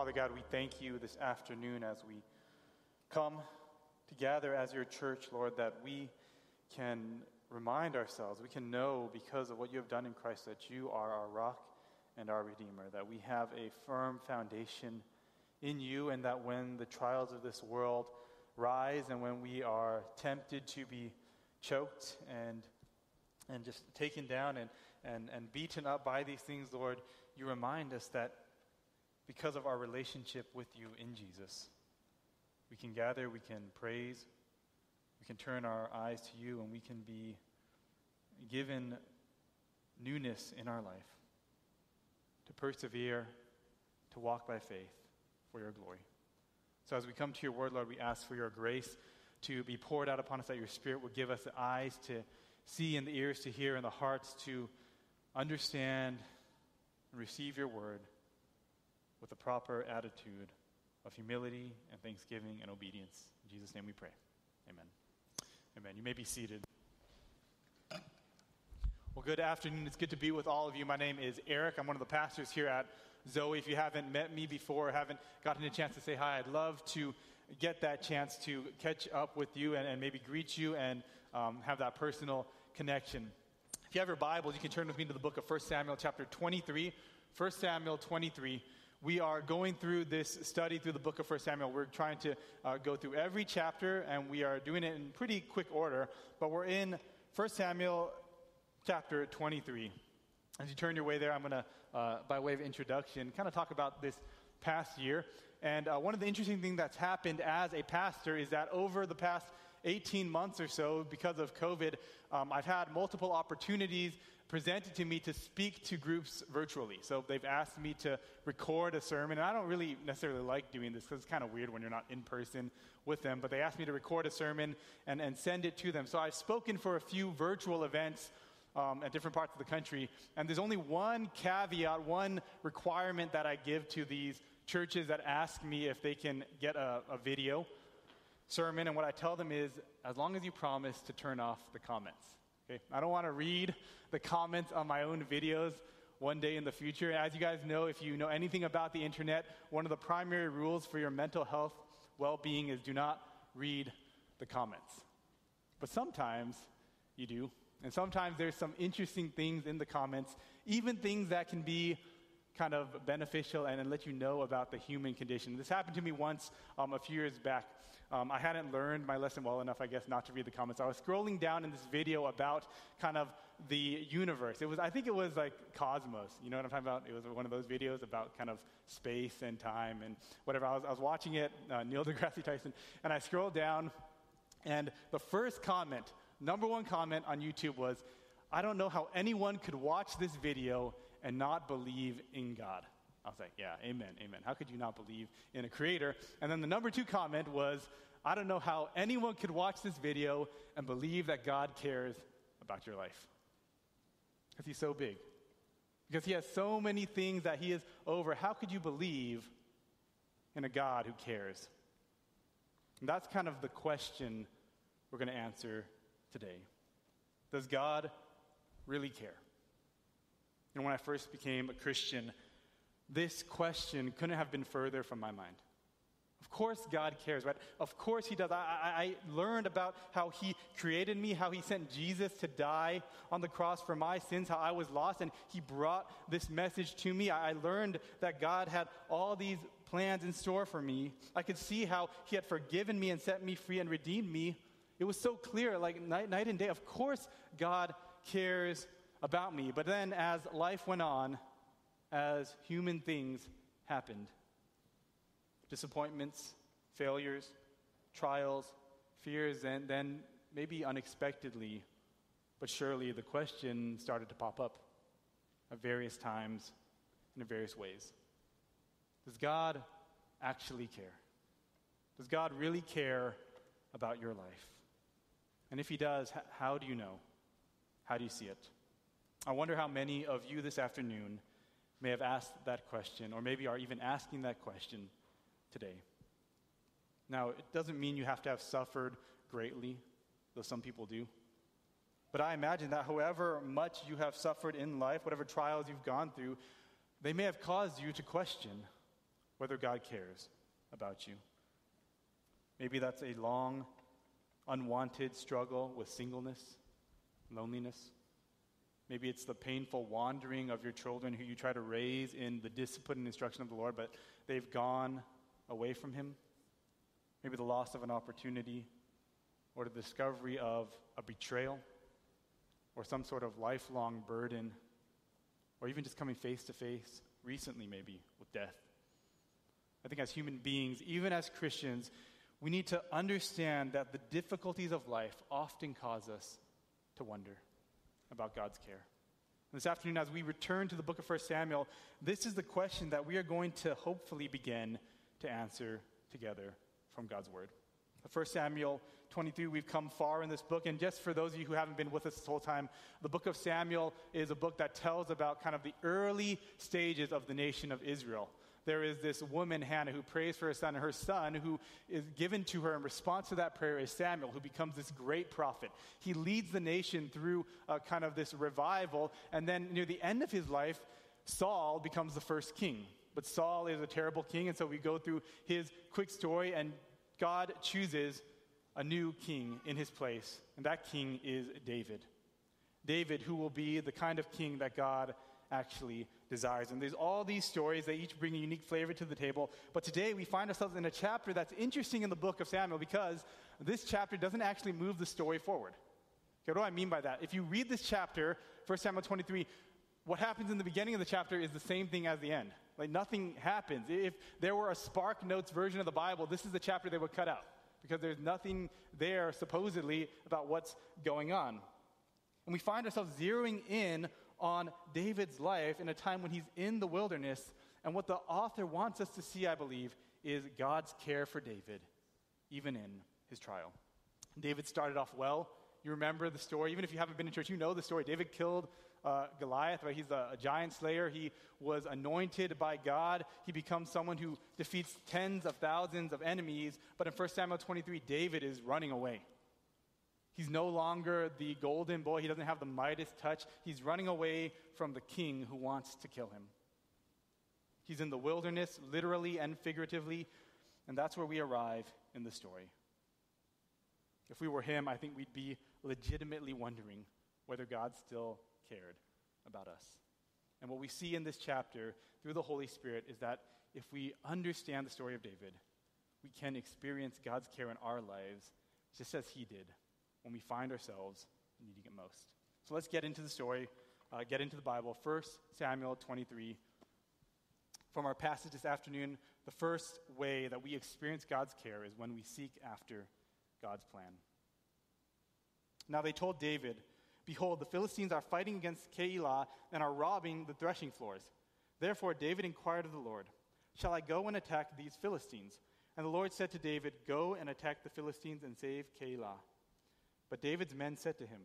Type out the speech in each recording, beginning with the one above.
Father God, we thank you this afternoon as we come together as your church, Lord, that we can remind ourselves, we can know because of what you have done in Christ that you are our rock and our Redeemer, that we have a firm foundation in you, and that when the trials of this world rise and when we are tempted to be choked and and just taken down and, and, and beaten up by these things, Lord, you remind us that because of our relationship with you in Jesus, we can gather, we can praise, we can turn our eyes to you, and we can be given newness in our life to persevere, to walk by faith for your glory. So as we come to your word, Lord, we ask for your grace to be poured out upon us, that your spirit would give us the eyes to see and the ears to hear and the hearts to understand and receive your word with a proper attitude of humility and thanksgiving and obedience. In Jesus' name we pray. Amen. Amen. You may be seated. Well, good afternoon. It's good to be with all of you. My name is Eric. I'm one of the pastors here at Zoe. If you haven't met me before, or haven't gotten a chance to say hi, I'd love to get that chance to catch up with you and, and maybe greet you and um, have that personal connection. If you have your Bibles, you can turn with me to the book of 1 Samuel, chapter 23. 1 Samuel 23. We are going through this study through the book of 1 Samuel. We're trying to uh, go through every chapter, and we are doing it in pretty quick order. But we're in 1 Samuel chapter 23. As you turn your way there, I'm going to, uh, by way of introduction, kind of talk about this past year. And uh, one of the interesting things that's happened as a pastor is that over the past 18 months or so, because of COVID, um, I've had multiple opportunities presented to me to speak to groups virtually. So they've asked me to record a sermon, and I don't really necessarily like doing this because it's kind of weird when you're not in person with them, but they asked me to record a sermon and, and send it to them. So I've spoken for a few virtual events um, at different parts of the country. And there's only one caveat, one requirement that I give to these churches that ask me if they can get a, a video sermon. And what I tell them is as long as you promise to turn off the comments. Okay? I don't want to read the comments on my own videos one day in the future. As you guys know, if you know anything about the internet, one of the primary rules for your mental health well being is do not read the comments. But sometimes you do. And sometimes there's some interesting things in the comments, even things that can be kind of beneficial and, and let you know about the human condition. This happened to me once um, a few years back. Um, I hadn't learned my lesson well enough, I guess, not to read the comments. I was scrolling down in this video about kind of the universe. It was, I think it was like Cosmos. You know what I'm talking about? It was one of those videos about kind of space and time and whatever. I was, I was watching it, uh, Neil deGrasse Tyson, and I scrolled down, and the first comment number one comment on YouTube was, I don't know how anyone could watch this video and not believe in God. I was like, yeah, amen, amen. How could you not believe in a creator? And then the number two comment was, I don't know how anyone could watch this video and believe that God cares about your life. Because he's so big. Because he has so many things that he is over. How could you believe in a God who cares? And that's kind of the question we're going to answer today. Does God really care? And when I first became a Christian, this question couldn't have been further from my mind. Of course, God cares, right? Of course, He does. I, I, I, learned about how He created me, how He sent Jesus to die on the cross for my sins, how I was lost, and He brought this message to me. I, I learned that God had all these plans in store for me. I could see how He had forgiven me and set me free and redeemed me. It was so clear, like night, night and day. Of course, God cares about me. But then, as life went on, as human things happened disappointments, failures, trials, fears, and then maybe unexpectedly, but surely the question started to pop up at various times and in various ways. Does God actually care? Does God really care about your life? And if he does, how do you know? How do you see it? I wonder how many of you this afternoon may have asked that question, or maybe are even asking that question today. Now, it doesn't mean you have to have suffered greatly, though some people do. But I imagine that however much you have suffered in life, whatever trials you've gone through, they may have caused you to question whether God cares about you. Maybe that's a long, unwanted struggle with singleness, loneliness. Maybe it's the painful wandering of your children who you try to raise in the discipline and instruction of the Lord, but they've gone away from Him. Maybe the loss of an opportunity or the discovery of a betrayal or some sort of lifelong burden or even just coming face to face recently, maybe, with death. I think as human beings, even as Christians, we need to understand that the difficulties of life often cause us to wonder about God's care. This afternoon, as we return to the book of 1 Samuel, this is the question that we are going to hopefully begin to answer together from God's Word. 1 Samuel 23, we've come far in this book. And just for those of you who haven't been with us this whole time, the book of Samuel is a book that tells about kind of the early stages of the nation of Israel. There is this woman, Hannah, who prays for her son, and her son, who is given to her in response to that prayer, is Samuel, who becomes this great prophet. He leads the nation through kind of this revival, and then near the end of his life, Saul becomes the first king. But Saul is a terrible king, and so we go through his quick story, and God chooses a new king in his place, and that king is David. David, who will be the kind of king that God actually desires. And there's all these stories, they each bring a unique flavor to the table. But today we find ourselves in a chapter that's interesting in the book of Samuel because this chapter doesn't actually move the story forward. Okay, what do I mean by that? If you read this chapter, 1 Samuel 23, what happens in the beginning of the chapter is the same thing as the end. Like nothing happens. If there were a Spark Notes version of the Bible, this is the chapter they would cut out because there's nothing there supposedly about what's going on. And we find ourselves zeroing in on David's life in a time when he's in the wilderness. And what the author wants us to see, I believe, is God's care for David, even in his trial. David started off well. You remember the story. Even if you haven't been in church, you know the story. David killed uh, Goliath, right? He's a, a, giant slayer. He was anointed by God. He becomes someone who defeats tens of thousands of enemies. But in 1 Samuel 23, David is running away. He's no longer the golden boy. He doesn't have the Midas touch. He's running away from the king who wants to kill him. He's in the wilderness, literally and figuratively, and that's where we arrive in the story. If we were him, I think we'd be legitimately wondering whether God still cared about us. And what we see in this chapter through the Holy Spirit is that if we understand the story of David, we can experience God's care in our lives just as he did when we find ourselves needing it most. So let's get into the story, uh, get into the Bible. 1 Samuel 23. From our passage this afternoon, the first way that we experience God's care is when we seek after God's plan. Now they told David, Behold, the Philistines are fighting against Keilah and are robbing the threshing floors. Therefore, David inquired of the Lord, Shall I go and attack these Philistines? And the Lord said to David, Go and attack the Philistines and save Keilah. But David's men said to him,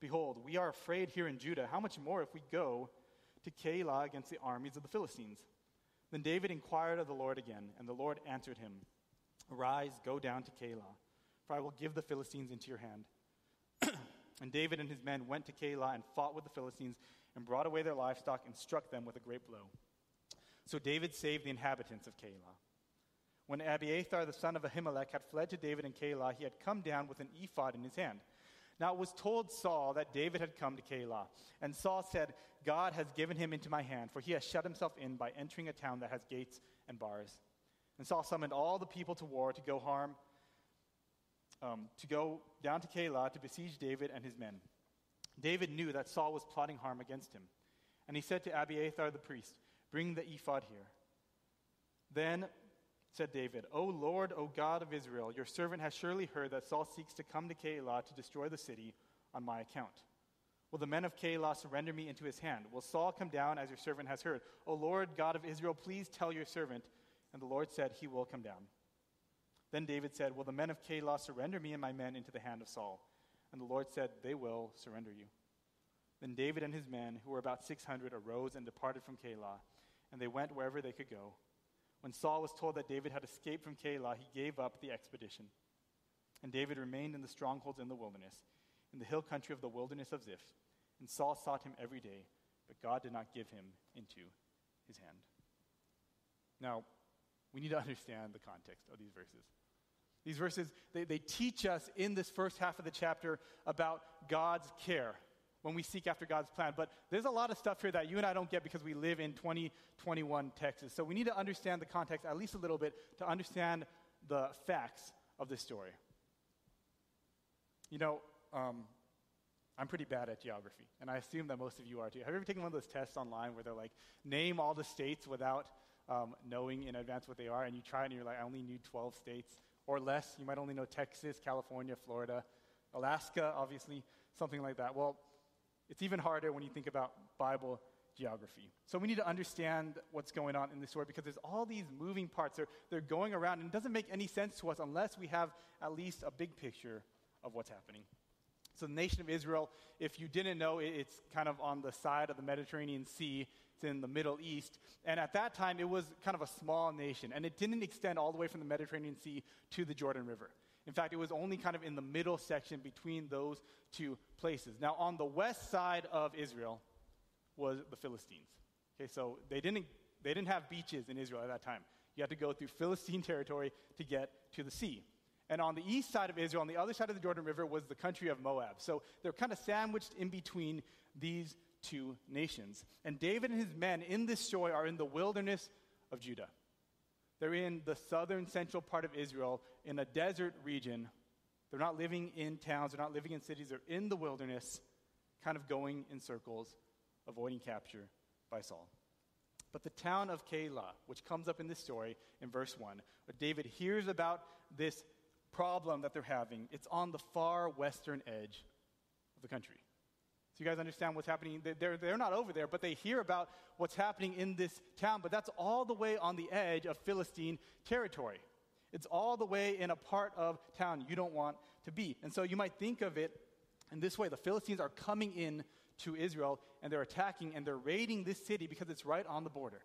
Behold, we are afraid here in Judah. How much more if we go to Keilah against the armies of the Philistines? Then David inquired of the Lord again, and the Lord answered him, Arise, go down to Keilah, for I will give the Philistines into your hand. And David and his men went to Keilah and fought with the Philistines and brought away their livestock and struck them with a great blow. So David saved the inhabitants of Keilah. When Abiathar the son of Ahimelech had fled to David in Keilah, he had come down with an ephod in his hand. Now it was told Saul that David had come to Keilah. And Saul said, God has given him into my hand, for he has shut himself in by entering a town that has gates and bars. And Saul summoned all the people to war to go harm um, to go down to Keilah to besiege David and his men. David knew that Saul was plotting harm against him. And he said to Abiathar the priest, Bring the ephod here. Then said David, O Lord, O God of Israel, your servant has surely heard that Saul seeks to come to Keilah to destroy the city on my account. Will the men of Keilah surrender me into his hand? Will Saul come down as your servant has heard? O Lord, God of Israel, please tell your servant. And the Lord said, He will come down. Then David said, Will the men of Keilah surrender me and my men into the hand of Saul? And the Lord said, They will surrender you. Then David and his men, who were about 600, arose and departed from Keilah, and they went wherever they could go. When Saul was told that David had escaped from Keilah, he gave up the expedition. And David remained in the strongholds in the wilderness, in the hill country of the wilderness of Ziph. And Saul sought him every day, but God did not give him into his hand. Now, we need to understand the context of these verses. These verses, they, they teach us in this first half of the chapter about God's care when we seek after God's plan. But there's a lot of stuff here that you and I don't get because we live in 2021 Texas. So we need to understand the context at least a little bit to understand the facts of this story. You know, um, I'm pretty bad at geography, and I assume that most of you are too. Have you ever taken one of those tests online where they're like, name all the states without um, knowing in advance what they are, and you try it and you're like, I only need 12 states or less. You might only know Texas, California, Florida, Alaska, obviously, something like that. Well, it's even harder when you think about Bible geography. So we need to understand what's going on in this story because there's all these moving parts. They're, they're going around, and it doesn't make any sense to us unless we have at least a big picture of what's happening. So, the nation of Israel, if you didn't know, it's kind of on the side of the Mediterranean Sea. It's in the Middle East. And at that time, it was kind of a small nation. And it didn't extend all the way from the Mediterranean Sea to the Jordan River. In fact, it was only kind of in the middle section between those two places. Now, on the west side of Israel was the Philistines. Okay, so they didn't, they didn't have beaches in Israel at that time. You had to go through Philistine territory to get to the sea. And on the east side of Israel, on the other side of the Jordan River, was the country of Moab. So they're kind of sandwiched in between these two nations. And David and his men in this story are in the wilderness of Judah. They're in the southern central part of Israel in a desert region. They're not living in towns, they're not living in cities, they're in the wilderness, kind of going in circles, avoiding capture by Saul. But the town of Keilah, which comes up in this story in verse 1, where David hears about this problem that they're having, it's on the far western edge of the country. So you guys understand what's happening? They're, they're not over there, but they hear about what's happening in this town, but that's all the way on the edge of Philistine territory. It's all the way in a part of town you don't want to be. And so you might think of it in this way the Philistines are coming in to Israel and they're attacking and they're raiding this city because it's right on the border.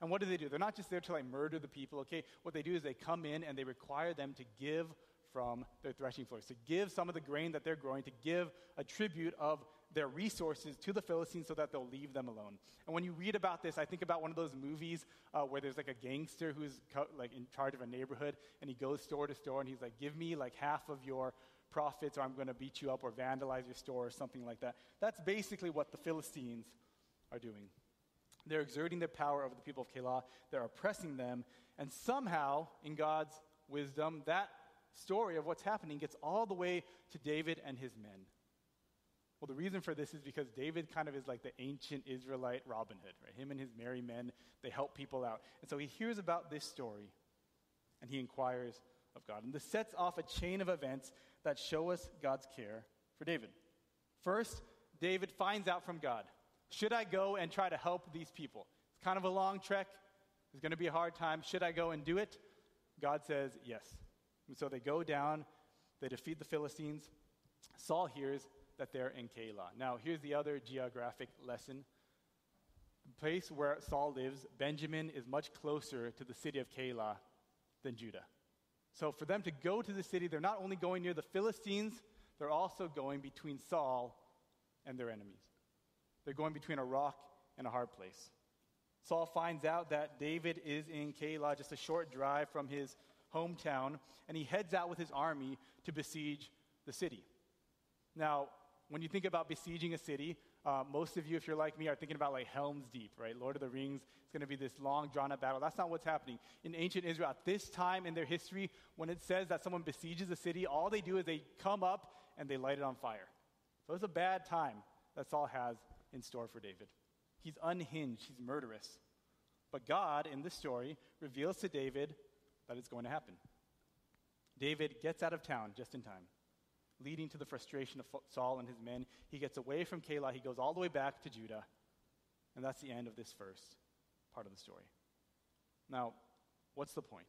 And what do they do? They're not just there to like murder the people, okay? What they do is they come in and they require them to give from their threshing floors, to give some of the grain that they're growing, to give a tribute of their resources to the Philistines so that they'll leave them alone. And when you read about this, I think about one of those movies uh, where there's like a gangster who's co- like in charge of a neighborhood, and he goes store to store, and he's like, "Give me like half of your profits, or I'm going to beat you up or vandalize your store or something like that." That's basically what the Philistines are doing. They're exerting their power over the people of Keilah. They're oppressing them, and somehow, in God's wisdom, that story of what's happening gets all the way to David and his men. Well, the reason for this is because David kind of is like the ancient Israelite Robin Hood, right? Him and his merry men, they help people out. And so he hears about this story and he inquires of God. And this sets off a chain of events that show us God's care for David. First, David finds out from God Should I go and try to help these people? It's kind of a long trek. It's going to be a hard time. Should I go and do it? God says yes. And so they go down, they defeat the Philistines. Saul hears that they're in Keilah. Now, here's the other geographic lesson. The place where Saul lives, Benjamin, is much closer to the city of Keilah than Judah. So, for them to go to the city, they're not only going near the Philistines, they're also going between Saul and their enemies. They're going between a rock and a hard place. Saul finds out that David is in Keilah, just a short drive from his hometown, and he heads out with his army to besiege the city. Now, when you think about besieging a city, uh, most of you, if you're like me, are thinking about like Helm's Deep, right? Lord of the Rings. It's going to be this long, drawn out battle. That's not what's happening. In ancient Israel, at this time in their history, when it says that someone besieges a city, all they do is they come up and they light it on fire. So it's a bad time that Saul has in store for David. He's unhinged, he's murderous. But God, in this story, reveals to David that it's going to happen. David gets out of town just in time leading to the frustration of Saul and his men. He gets away from Keilah, he goes all the way back to Judah. And that's the end of this first part of the story. Now, what's the point?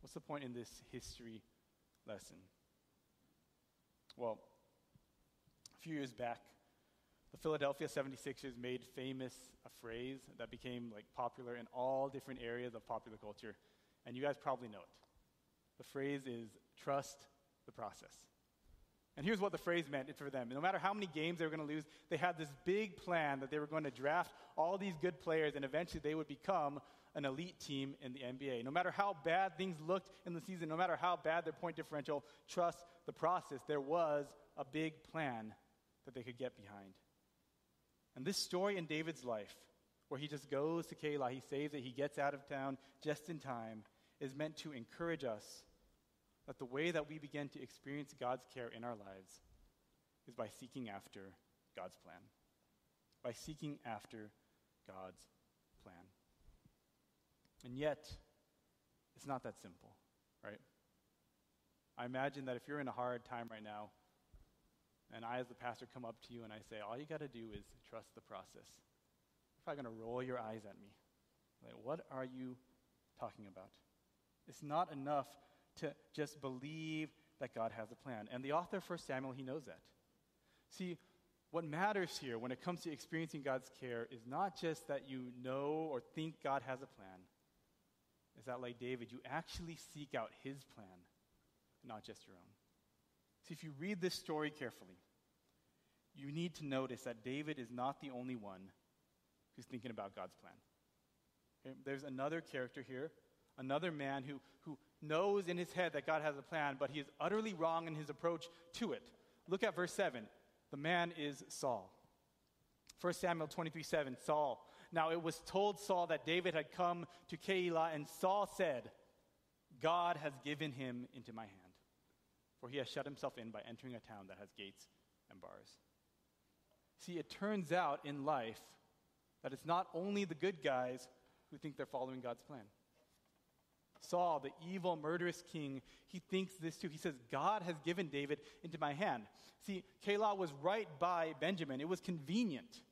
What's the point in this history lesson? Well, a few years back, the Philadelphia 76ers made famous a phrase that became like popular in all different areas of popular culture, and you guys probably know it. The phrase is trust the process. And here's what the phrase meant for them. No matter how many games they were going to lose, they had this big plan that they were going to draft all these good players and eventually they would become an elite team in the NBA. No matter how bad things looked in the season, no matter how bad their point differential, trust the process. There was a big plan that they could get behind. And this story in David's life, where he just goes to Keilah, he saves it, he gets out of town just in time, is meant to encourage us that the way that we begin to experience God's care in our lives is by seeking after God's plan, by seeking after God's plan. And yet, it's not that simple, right? I imagine that if you're in a hard time right now, and I, as the pastor, come up to you and I say, all you got to do is trust the process. You're probably going to roll your eyes at me. Like, what are you talking about? It's not enough to just believe that God has a plan. And the author of 1 Samuel, he knows that. See, what matters here when it comes to experiencing God's care is not just that you know or think God has a plan, is that, like David, you actually seek out his plan, not just your own. See, if you read this story carefully, you need to notice that David is not the only one who's thinking about God's plan. Okay? There's another character here, another man who, who knows in his head that God has a plan, but he is utterly wrong in his approach to it. Look at verse 7. The man is Saul. 1 Samuel 23 7, Saul. Now it was told Saul that David had come to Keilah, and Saul said, God has given him into my hand, for he has shut himself in by entering a town that has gates and bars. See, it turns out in life that it's not only the good guys who think they're following God's plan. Saul, the evil, murderous king, he thinks this too. He says, God has given David into my hand. See, Keilah was right by Benjamin. It was convenient.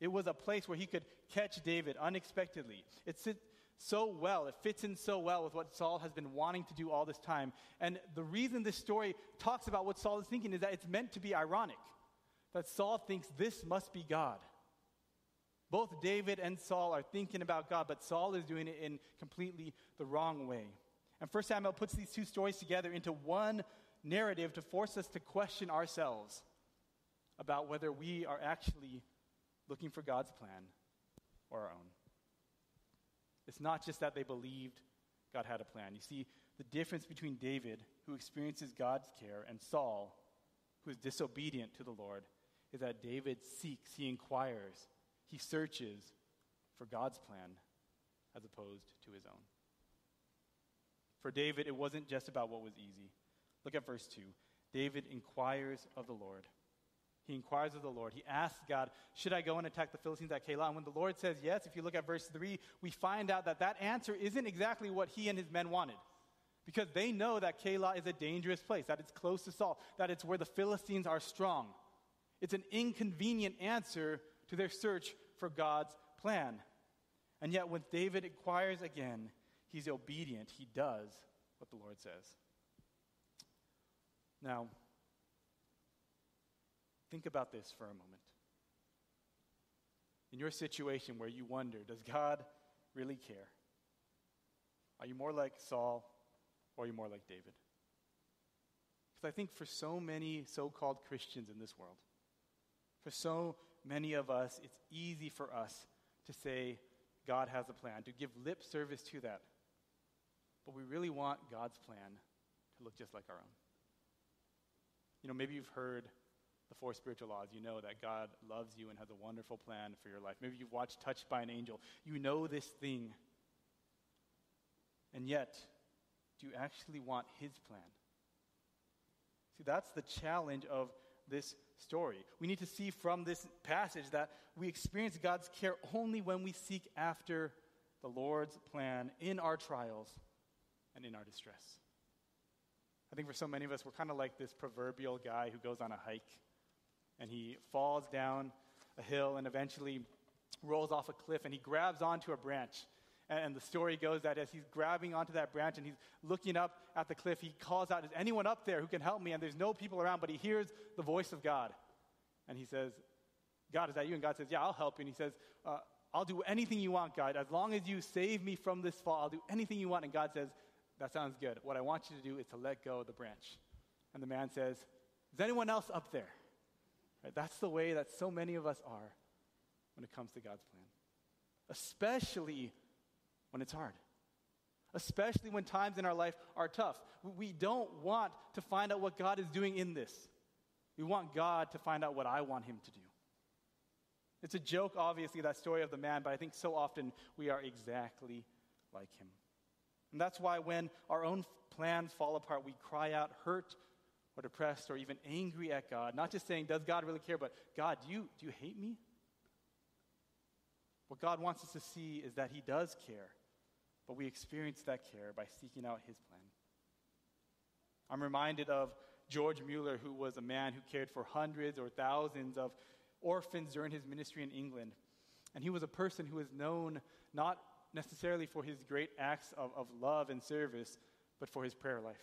It was a place where he could catch David unexpectedly. It sits so well, it fits in so well with what Saul has been wanting to do all this time. And the reason this story talks about what Saul is thinking is that it's meant to be ironic. That Saul thinks this must be God. Both David and Saul are thinking about God, but Saul is doing it in completely the wrong way. And 1 Samuel puts these two stories together into one narrative to force us to question ourselves about whether we are actually looking for God's plan or our own. It's not just that they believed God had a plan. You see, the difference between David, who experiences God's care, and Saul, who is disobedient to the Lord, is that David seeks, he inquires, he searches for God's plan as opposed to his own. For David, it wasn't just about what was easy. Look at verse 2. David inquires of the Lord. He inquires of the Lord. He asks God, Should I go and attack the Philistines at Keilah? And when the Lord says yes, if you look at verse 3, we find out that that answer isn't exactly what he and his men wanted. Because they know that Keilah is a dangerous place, that it's close to Saul, that it's where the Philistines are strong. It's an inconvenient answer to their search for God's plan. And yet, when David inquires again, he's obedient. He does what the Lord says. Now, think about this for a moment. In your situation where you wonder, does God really care? Are you more like Saul or are you more like David? Because I think for so many so called Christians in this world, for so many of us, it's easy for us to say, God has a plan, to give lip service to that. But we really want God's plan to look just like our own. You know, maybe you've heard the four spiritual laws. You know that God loves you and has a wonderful plan for your life. Maybe you've watched Touched by an Angel. You know this thing. And yet, do you actually want His plan? See, that's the challenge of this story. We need to see from this passage that we experience God's care only when we seek after the Lord's plan in our trials and in our distress. I think for so many of us, we're kind of like this proverbial guy who goes on a hike and he falls down a hill and eventually rolls off a cliff and he grabs onto a branch. And the story goes that as he's grabbing onto that branch and he's looking up at the cliff, he calls out, Is anyone up there who can help me? And there's no people around, but he hears the voice of God. And he says, God, is that you? And God says, Yeah, I'll help you. And he says, uh, I'll do anything you want, God. As long as you save me from this fall, I'll do anything you want. And God says, That sounds good. What I want you to do is to let go of the branch. And the man says, Is anyone else up there? Right? That's the way that so many of us are when it comes to God's plan. Especially when it's hard, especially when times in our life are tough. We don't want to find out what God is doing in this. We want God to find out what I want Him to do. It's a joke, obviously, that story of the man, but I think so often we are exactly like him. And that's why when our own plans fall apart, we cry out hurt or depressed or even angry at God. Not just saying, Does God really care? but God, do you, do you hate me? What God wants us to see is that He does care, but we experience that care by seeking out His plan. I'm reminded of George Mueller, who was a man who cared for hundreds or thousands of orphans during his ministry in England. And he was a person who was known not necessarily for his great acts of, of love and service, but for his prayer life.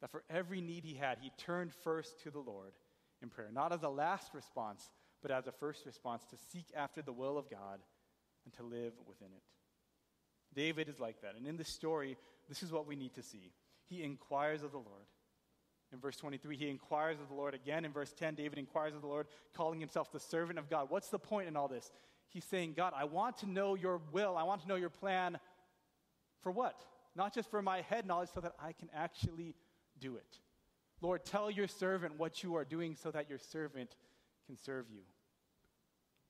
That for every need he had, he turned first to the Lord in prayer, not as a last response, but as a first response to seek after the will of God and to live within it. David is like that. And in this story, this is what we need to see. He inquires of the Lord. In verse 23, he inquires of the Lord. Again, in verse 10, David inquires of the Lord, calling himself the servant of God. What's the point in all this? He's saying, God, I want to know your will. I want to know your plan. For what? Not just for my head knowledge, so that I can actually do it. Lord, tell your servant what you are doing so that your servant can serve you.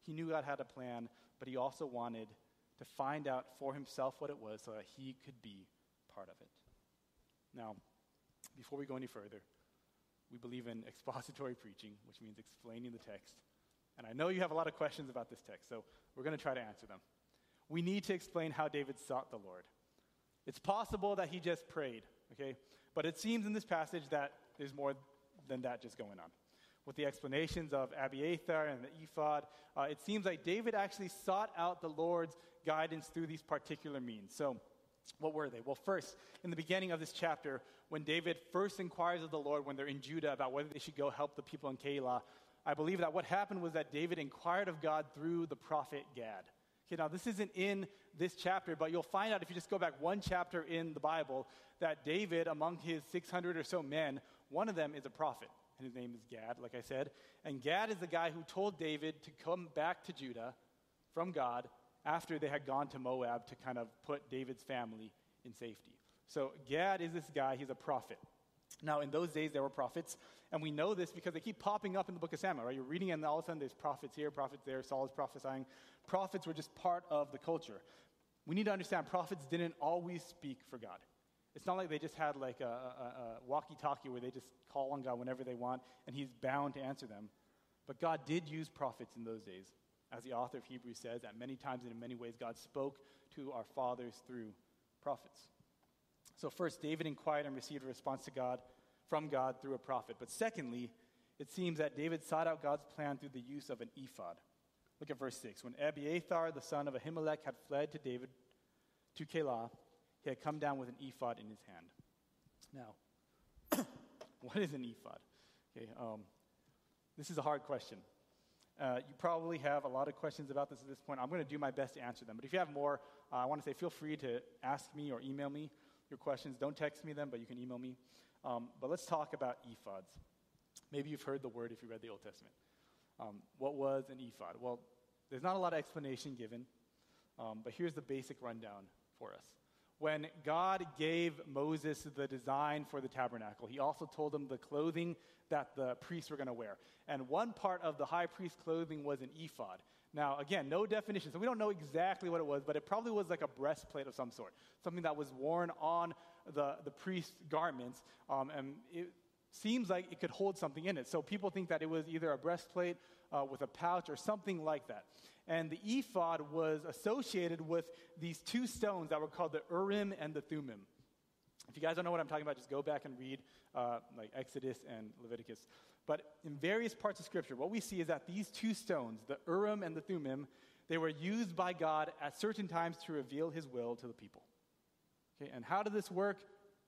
He knew God had a plan, but he also wanted to find out for himself what it was so that he could be part of it. Now, before we go any further, we believe in expository preaching, which means explaining the text. And I know you have a lot of questions about this text, so we're going to try to answer them. We need to explain how David sought the Lord. It's possible that he just prayed, okay? But it seems in this passage that there's more than that just going on. With the explanations of Abiathar and the ephod, uh, it seems like David actually sought out the Lord's guidance through these particular means. So, what were they? Well, first, in the beginning of this chapter, when David first inquires of the Lord when they're in Judah about whether they should go help the people in Keilah, I believe that what happened was that David inquired of God through the prophet Gad. Okay, now this isn't in this chapter, but you'll find out if you just go back one chapter in the Bible that David, among his 600 or so men, one of them is a prophet. And his name is Gad, like I said. And Gad is the guy who told David to come back to Judah from God after they had gone to Moab to kind of put David's family in safety. So Gad is this guy, he's a prophet. Now, in those days, there were prophets, and we know this because they keep popping up in the book of Samuel, right? You're reading, and all of a sudden, there's prophets here, prophets there, Saul is prophesying. Prophets were just part of the culture. We need to understand prophets didn't always speak for God. It's not like they just had like a, a, a walkie talkie where they just call on God whenever they want, and He's bound to answer them. But God did use prophets in those days. As the author of Hebrews says, that many times and in many ways, God spoke to our fathers through prophets. So, first, David inquired and received a response to God from God through a prophet. But secondly, it seems that David sought out God's plan through the use of an ephod. Look at verse 6. When Abiathar, the son of Ahimelech, had fled to David to Keilah, he had come down with an ephod in his hand. Now, what is an ephod? Okay, um, this is a hard question. Uh, you probably have a lot of questions about this at this point. I'm going to do my best to answer them. But if you have more, uh, I want to say feel free to ask me or email me your questions. Don't text me them, but you can email me. Um, but let's talk about ephods. Maybe you've heard the word if you read the Old Testament. Um, what was an ephod? Well, there's not a lot of explanation given, um, but here's the basic rundown for us. When God gave Moses the design for the tabernacle, he also told him the clothing that the priests were going to wear. And one part of the high priest's clothing was an ephod. Now, again, no definition, so we don't know exactly what it was, but it probably was like a breastplate of some sort, something that was worn on the, the priest's garments, um, and it seems like it could hold something in it. So people think that it was either a breastplate uh, with a pouch or something like that. And the ephod was associated with these two stones that were called the Urim and the Thummim. If you guys don't know what I'm talking about, just go back and read uh, like Exodus and Leviticus. But in various parts of Scripture, what we see is that these two stones, the Urim and the Thummim, they were used by God at certain times to reveal his will to the people. Okay, and how did this work?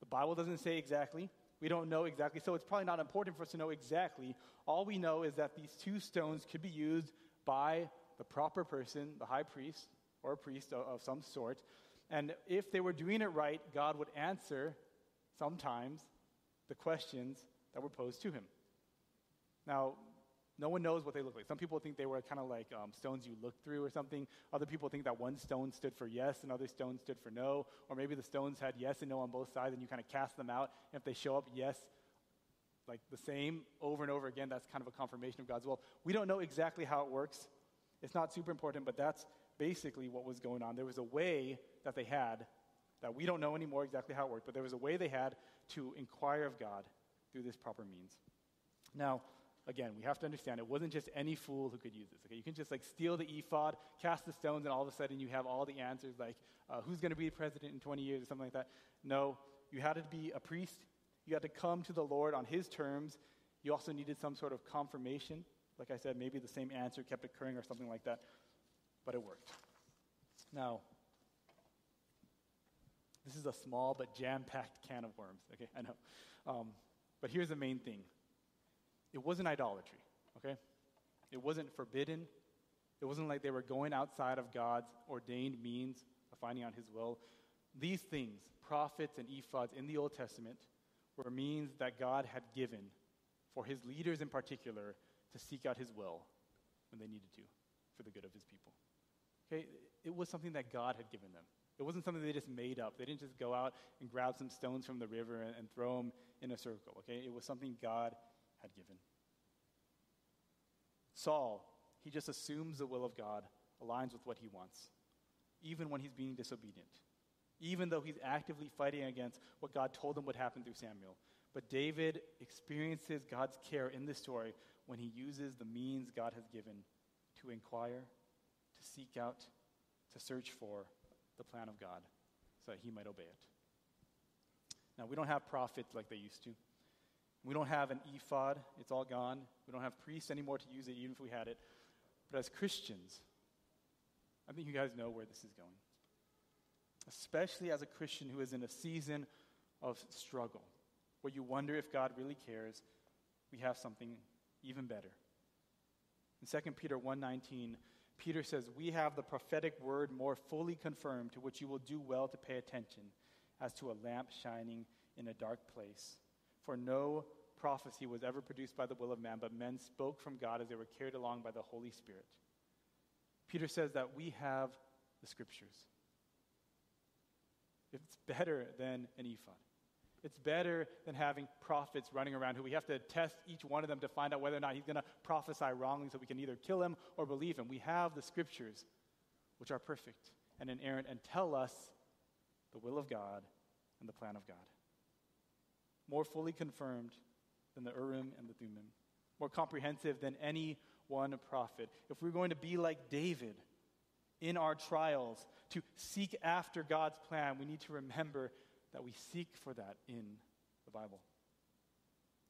The Bible doesn't say exactly. We don't know exactly, so it's probably not important for us to know exactly. All we know is that these two stones could be used by the proper person, the high priest or a priest of, of some sort. And if they were doing it right, God would answer sometimes the questions that were posed to him. Now, No one knows what they look like. Some people think they were kind of like um, stones you look through or something. Other people think that one stone stood for yes and other stone stood for no. Or maybe the stones had yes and no on both sides and you kind of cast them out. And if they show up yes, like the same over and over again, that's kind of a confirmation of God's will. We don't know exactly how it works. It's not super important, but that's basically what was going on. There was a way that they had that we don't know anymore exactly how it worked, but there was a way they had to inquire of God through this proper means. Now, again, we have to understand it wasn't just any fool who could use this. Okay, you can just like steal the ephod, cast the stones, and all of a sudden you have all the answers, like uh, who's going to be president in 20 years or something like that. No, you had to be a priest. You had to come to the Lord on His terms. You also needed some sort of confirmation. Like I said, maybe the same answer kept occurring or something like that, but it worked. Now, this is a small but jam-packed can of worms. Okay, I know. Um, but here's the main thing it wasn't idolatry, okay? It wasn't forbidden. It wasn't like they were going outside of God's ordained means of finding out His will. These things, prophets and ephods in the Old Testament, were means that God had given for His leaders in particular to seek out His will when they needed to for the good of His people. Okay? It was something that God had given them. It wasn't something they just made up. They didn't just go out and grab some stones from the river and, and throw them in a circle. Okay? It was something God had given. Saul, he just assumes the will of God aligns with what he wants, even when he's being disobedient, even though he's actively fighting against what God told him would happen through Samuel. But David experiences God's care in this story when he uses the means God has given to inquire, to seek out, to search for the plan of God so that he might obey it. Now, we don't have prophets like they used to. We don't have an ephod, it's all gone. We don't have priests anymore to use it, even if we had it. But as Christians, I think you guys know where this is going. Especially as a Christian who is in a season of struggle, where you wonder if God really cares, we have something even better. In 2 Peter 1:19, Peter says, "We have the prophetic word more fully confirmed, to which you will do well to pay attention, as to a lamp shining in a dark place." For no prophecy was ever produced by the will of man, but men spoke from God as they were carried along by the Holy Spirit. Peter says that we have the scriptures. It's better than an ephod. It's better than having prophets running around who we have to test each one of them to find out whether or not he's going to prophesy wrongly so we can either kill him or believe him. We have the scriptures, which are perfect and inerrant, and tell us the will of God and the plan of God more fully confirmed than the Urim and the Thummim, more comprehensive than any one prophet. If we're going to be like David in our trials, to seek after God's plan, we need to remember that we seek for that in the Bible.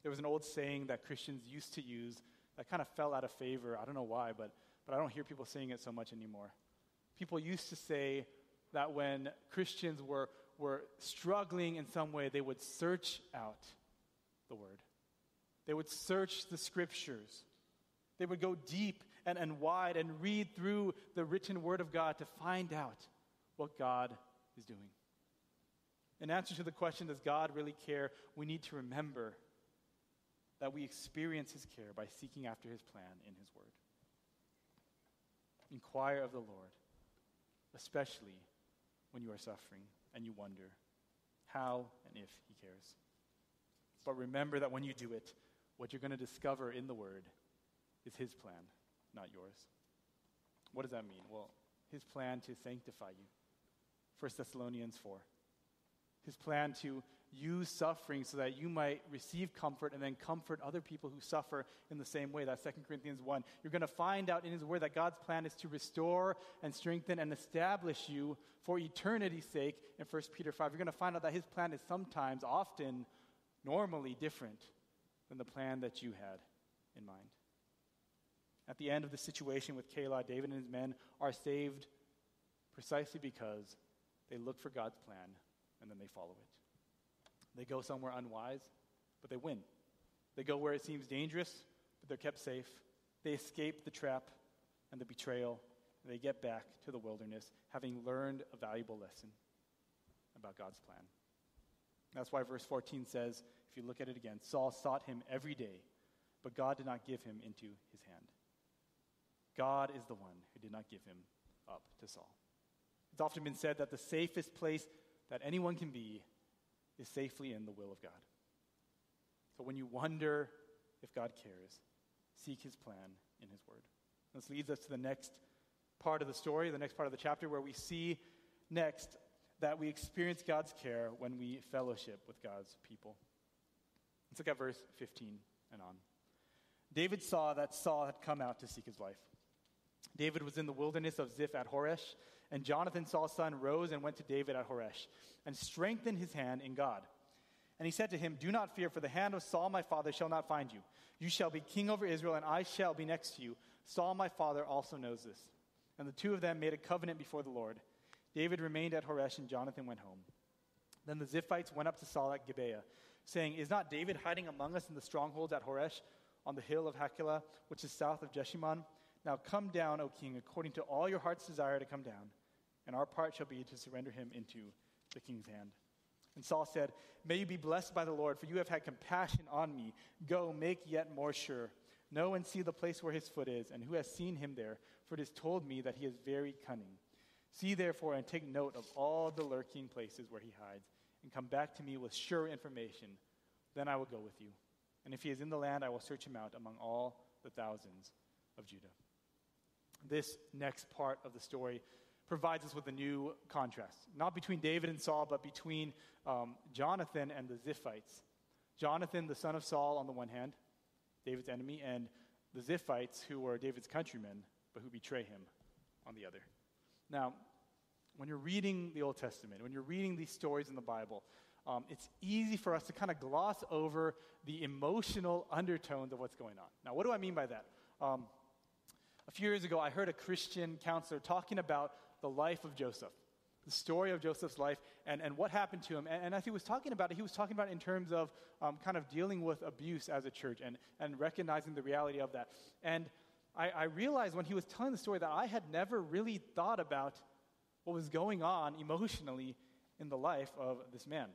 There was an old saying that Christians used to use that kind of fell out of favor. I don't know why, but, but I don't hear people saying it so much anymore. People used to say that when Christians were were struggling in some way, they would search out the Word. They would search the Scriptures. They would go deep and, and wide and read through the written Word of God to find out what God is doing. In answer to the question, does God really care? We need to remember that we experience His care by seeking after His plan in His Word. Inquire of the Lord, especially when you are suffering and you wonder how and if He cares. But remember that when you do it, what you're going to discover in the Word is His plan, not yours. What does that mean? Well, His plan to sanctify you. 1 Thessalonians 4. His plan to use suffering so that you might receive comfort and then comfort other people who suffer in the same way. That's 2 Corinthians 1. You're going to find out in His Word that God's plan is to restore and strengthen and establish you for eternity's sake in 1 Peter 5. You're going to find out that His plan is sometimes, often, normally different than the plan that you had in mind. At the end of the situation with Keilah, David and his men are saved precisely because they look for God's plan and then they follow it. They go somewhere unwise, but they win. They go where it seems dangerous, but they're kept safe. They escape the trap and the betrayal. And they get back to the wilderness, having learned a valuable lesson about God's plan. That's why verse 14 says, if you look at it again, Saul sought him every day, but God did not give him into his hand. God is the one who did not give him up to Saul. It's often been said that the safest place that anyone can be is safely in the will of God. So when you wonder if God cares, seek his plan in his word. This leads us to the next part of the story, the next part of the chapter, where we see next that we experience God's care when we fellowship with God's people. Let's look at verse 15 and on. David saw that Saul had come out to seek his life. David was in the wilderness of Ziph at Horesh, and Jonathan, Saul's son, rose and went to David at Horesh and strengthened his hand in God. And he said to him, Do not fear, for the hand of Saul my father shall not find you. You shall be king over Israel, and I shall be next to you. Saul my father also knows this. And the two of them made a covenant before the Lord. David remained at Horesh, and Jonathan went home. Then the Ziphites went up to Saul at Gibeah, saying, Is not David hiding among us in the strongholds at Horesh, on the hill of Hachilah, which is south of Jeshimon? Now come down, O king, according to all your heart's desire to come down, and our part shall be to surrender him into the king's hand. And Saul said, May you be blessed by the Lord, for you have had compassion on me. Go, make yet more sure. Know and see the place where his foot is, and who has seen him there, for it is told me that he is very cunning. See therefore and take note of all the lurking places where he hides, and come back to me with sure information. Then I will go with you. And if he is in the land, I will search him out among all the thousands of Judah. This next part of the story provides us with a new contrast, not between David and Saul, but between um, Jonathan and the Ziphites. Jonathan, the son of Saul, on the one hand, David's enemy, and the Ziphites, who were David's countrymen, but who betray him on the other. Now, when you're reading the Old Testament, when you're reading these stories in the Bible, um, it's easy for us to kind of gloss over the emotional undertones of what's going on. Now, what do I mean by that? Um, a few years ago, I heard a Christian counselor talking about the life of Joseph, the story of Joseph's life, and, and what happened to him. And, and as he was talking about it, he was talking about it in terms of um, kind of dealing with abuse as a church and, and recognizing the reality of that. And I, I realized when he was telling the story that I had never really thought about what was going on emotionally in the life of this man.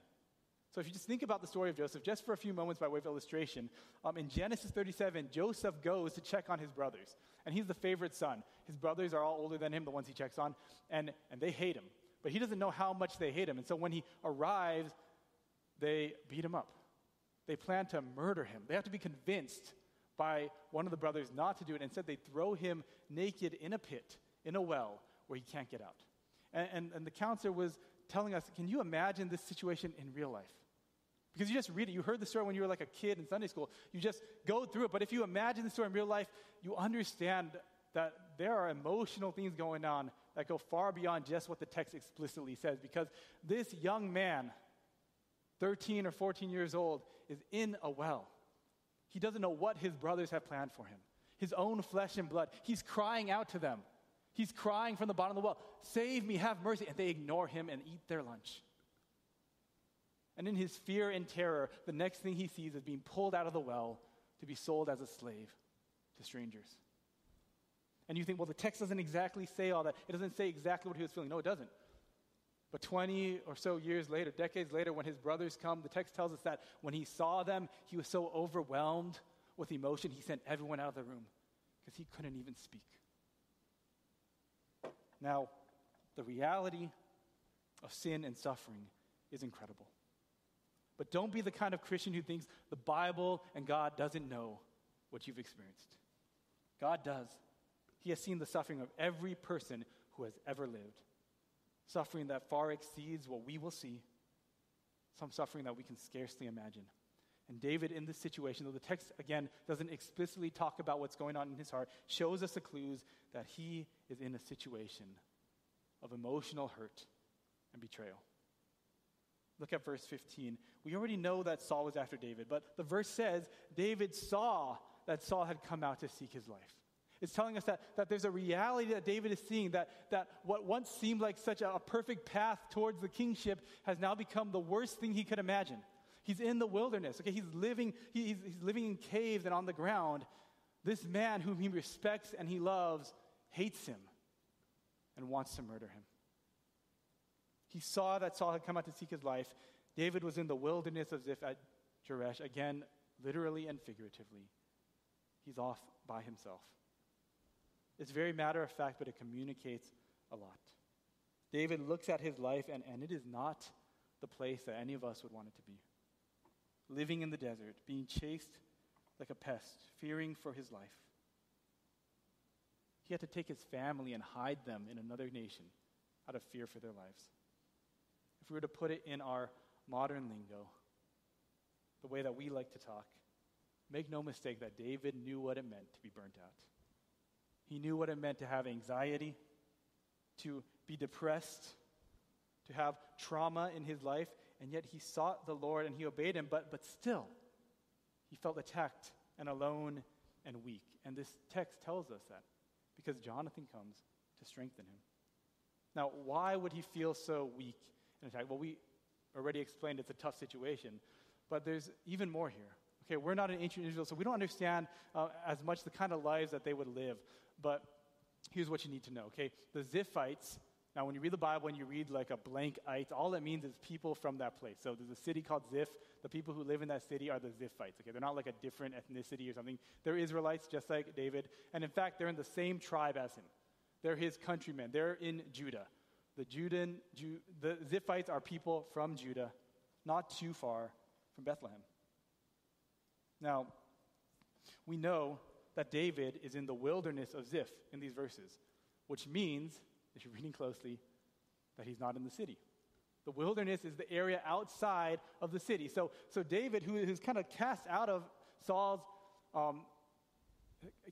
So, if you just think about the story of Joseph, just for a few moments by way of illustration, um, in Genesis 37, Joseph goes to check on his brothers, and he's the favorite son. His brothers are all older than him, the ones he checks on, and, and they hate him. But he doesn't know how much they hate him. And so, when he arrives, they beat him up. They plan to murder him. They have to be convinced by one of the brothers not to do it. Instead, they throw him naked in a pit, in a well, where he can't get out. And, and, and the counselor was telling us can you imagine this situation in real life? Because you just read it. You heard the story when you were like a kid in Sunday school. You just go through it. But if you imagine the story in real life, you understand that there are emotional things going on that go far beyond just what the text explicitly says. Because this young man, 13 or 14 years old, is in a well. He doesn't know what his brothers have planned for him. His own flesh and blood. He's crying out to them. He's crying from the bottom of the well, Save me, have mercy. And they ignore him and eat their lunch. And in his fear and terror, the next thing he sees is being pulled out of the well to be sold as a slave to strangers. And you think, well, the text doesn't exactly say all that. It doesn't say exactly what he was feeling. No, it doesn't. But 20 or so years later, decades later, when his brothers come, the text tells us that when he saw them, he was so overwhelmed with emotion, he sent everyone out of the room because he couldn't even speak. Now, the reality of sin and suffering is incredible. But don't be the kind of Christian who thinks the Bible and God doesn't know what you've experienced. God does. He has seen the suffering of every person who has ever lived. Suffering that far exceeds what we will see, some suffering that we can scarcely imagine. And David, in this situation, though the text again doesn't explicitly talk about what's going on in his heart, shows us the clues that he is in a situation of emotional hurt and betrayal. Look at verse 15. We already know that Saul was after David, but the verse says David saw that Saul had come out to seek his life. It's telling us that, that there's a reality that David is seeing, that, that what once seemed like such a, a perfect path towards the kingship has now become the worst thing he could imagine. He's in the wilderness, okay? He's living, he, he's, he's living in caves and on the ground. This man whom he respects and he loves hates him and wants to murder him. He saw that Saul had come out to seek his life. David was in the wilderness of Ziph at Horesh, again, literally and figuratively. he's off by himself. It's very matter of fact, but it communicates a lot. David looks at his life, and, and it is not the place that any of us would want it to be. Living in the desert, being chased like a pest, fearing for his life. He had to take his family and hide them in another nation out of fear for their lives. If we were to put it in our modern lingo, the way that we like to talk, make no mistake that David knew what it meant to be burnt out. He knew what it meant to have anxiety, to be depressed, to have trauma in his life, and yet he sought the Lord and he obeyed him, but, but still, he felt attacked and alone and weak. And this text tells us that because Jonathan comes to strengthen him. Now, why would he feel so weak and attacked? Well, we already explained it's a tough situation, but there's even more here. Okay, we're not in ancient Israel, so we don't understand uh, as much the kind of lives that they would live. But here's what you need to know, okay? The Ziphites, now when you read the Bible and you read like a blank ite, all it means is people from that place. So there's a city called Ziph. The people who live in that city are the Ziphites, okay? They're not like a different ethnicity or something. They're Israelites just like David. And in fact, they're in the same tribe as him. They're his countrymen. They're in Judah. The, Ju, the Ziphites are people from Judah, not too far from Bethlehem. Now, we know that David is in the wilderness of Ziph in these verses, which means, if you're reading closely, that he's not in the city. The wilderness is the area outside of the city. So, so David, who is kind of cast out of Saul's um,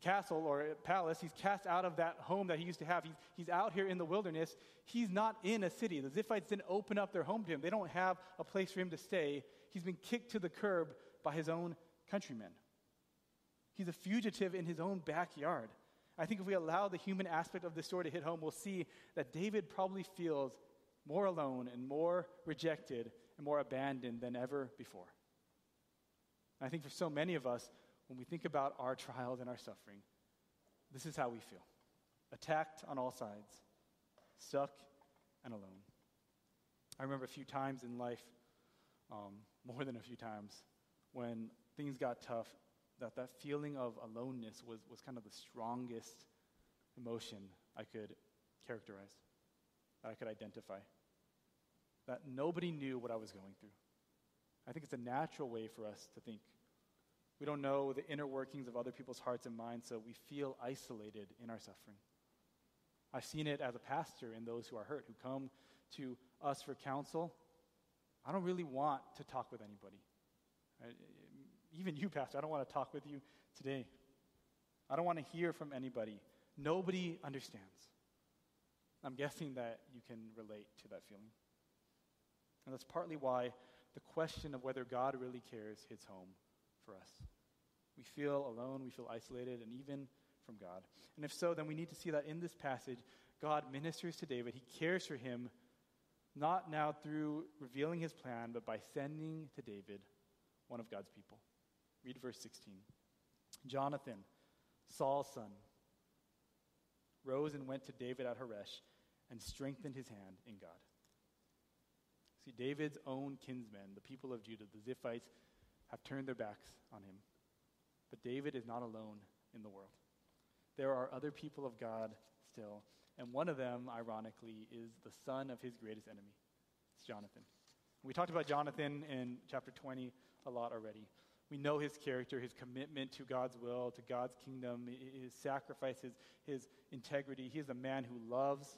castle or palace, he's cast out of that home that he used to have. He's, he's out here in the wilderness. He's not in a city. The Ziphites didn't open up their home to him, they don't have a place for him to stay. He's been kicked to the curb by his own countrymen. He's a fugitive in his own backyard. I think if we allow the human aspect of this story to hit home, we'll see that David probably feels more alone and more rejected and more abandoned than ever before. I think for so many of us, when we think about our trials and our suffering, this is how we feel attacked on all sides, stuck and alone. I remember a few times in life, um, more than a few times, when things got tough, that that feeling of aloneness was, was kind of the strongest emotion I could characterize, that I could identify. That nobody knew what I was going through. I think it's a natural way for us to think. We don't know the inner workings of other people's hearts and minds, so we feel isolated in our suffering. I've seen it as a pastor in those who are hurt, who come to us for counsel. I don't really want to talk with anybody. Even you, Pastor, I don't want to talk with you today. I don't want to hear from anybody. Nobody understands. I'm guessing that you can relate to that feeling. And that's partly why the question of whether God really cares hits home for us. We feel alone, we feel isolated, and even from God. And if so, then we need to see that in this passage, God ministers to David. He cares for him, not now through revealing his plan, but by sending to David one of God's people. Read verse 16. Jonathan, Saul's son, rose and went to David at Horesh and strengthened his hand in God. See, David's own kinsmen, the people of Judah, the Ziphites, have turned their backs on him. But David is not alone in the world. There are other people of God still, and one of them, ironically, is the son of his greatest enemy. It's Jonathan. We talked about Jonathan in chapter 20 a lot already. We know his character, his commitment to God's will, to God's kingdom, his sacrifice, his, his integrity. He is a man who loves.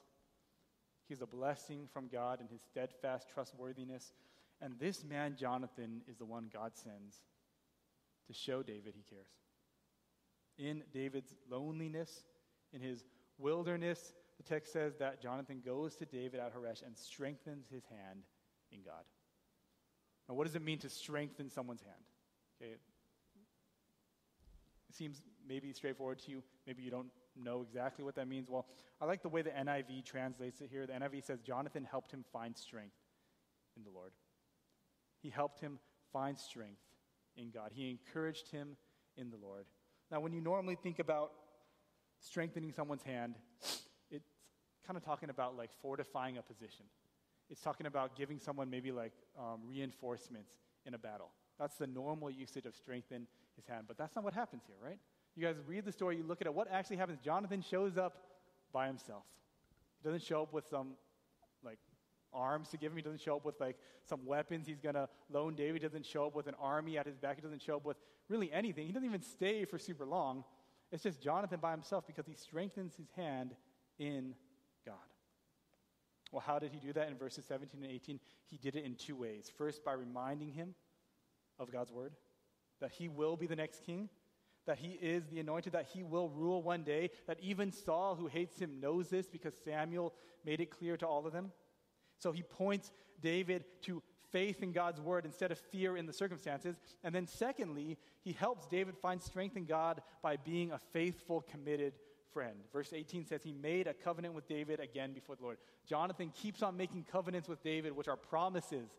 He's a blessing from God and his steadfast trustworthiness. And this man, Jonathan, is the one God sends to show David he cares. In David's loneliness, in his wilderness, the text says that Jonathan goes to David at Horesh and strengthens his hand in God. Now, what does it mean to strengthen someone's hand? Okay. It seems maybe straightforward to you. Maybe you don't know exactly what that means. Well, I like the way the NIV translates it here. The NIV says Jonathan helped him find strength in the Lord. He helped him find strength in God. He encouraged him in the Lord. Now, when you normally think about strengthening someone's hand, it's kind of talking about like fortifying a position. It's talking about giving someone maybe like um, reinforcements in a battle. That's the normal usage of strengthen his hand. But that's not what happens here, right? You guys read the story, you look at it, what actually happens? Jonathan shows up by himself. He doesn't show up with some like arms to give him. He doesn't show up with like some weapons he's going to loan David. He doesn't show up with an army at his back. He doesn't show up with really anything. He doesn't even stay for super long. It's just Jonathan by himself because he strengthens his hand in God. Well, how did he do that in verses 17 and 18? He did it in two ways. First, by reminding him of God's word, that he will be the next king, that he is the anointed, that he will rule one day, that even Saul, who hates him, knows this because Samuel made it clear to all of them. So he points David to faith in God's word instead of fear in the circumstances. And then, secondly, he helps David find strength in God by being a faithful, committed friend. Verse 18 says he made a covenant with David again before the Lord. Jonathan keeps on making covenants with David, which are promises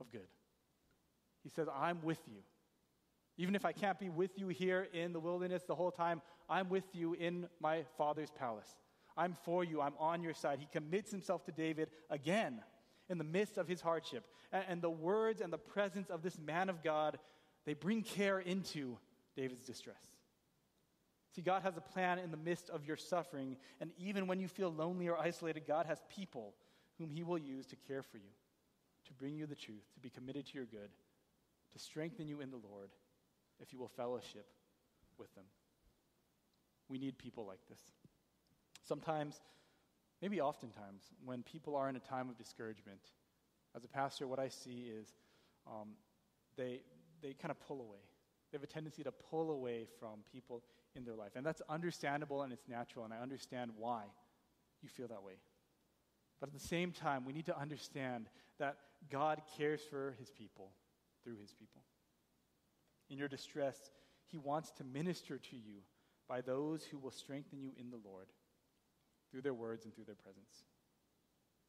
of good. He says, I'm with you. Even if I can't be with you here in the wilderness the whole time, I'm with you in my father's palace. I'm for you. I'm on your side. He commits himself to David again in the midst of his hardship. And, the words and the presence of this man of God, they bring care into David's distress. See, God has a plan in the midst of your suffering, and even when you feel lonely or isolated, God has people whom He will use to care for you, to bring you the truth, to be committed to your good, to strengthen you in the Lord, if you will fellowship with them. We need people like this. Sometimes, maybe oftentimes, when people are in a time of discouragement, as a pastor, what I see is um, they, they kind of pull away. They have a tendency to pull away from people in their life. And that's understandable and it's natural, and I understand why you feel that way. But at the same time, we need to understand that God cares for his people through his people. In your distress, he wants to minister to you by those who will strengthen you in the Lord through their words and through their presence.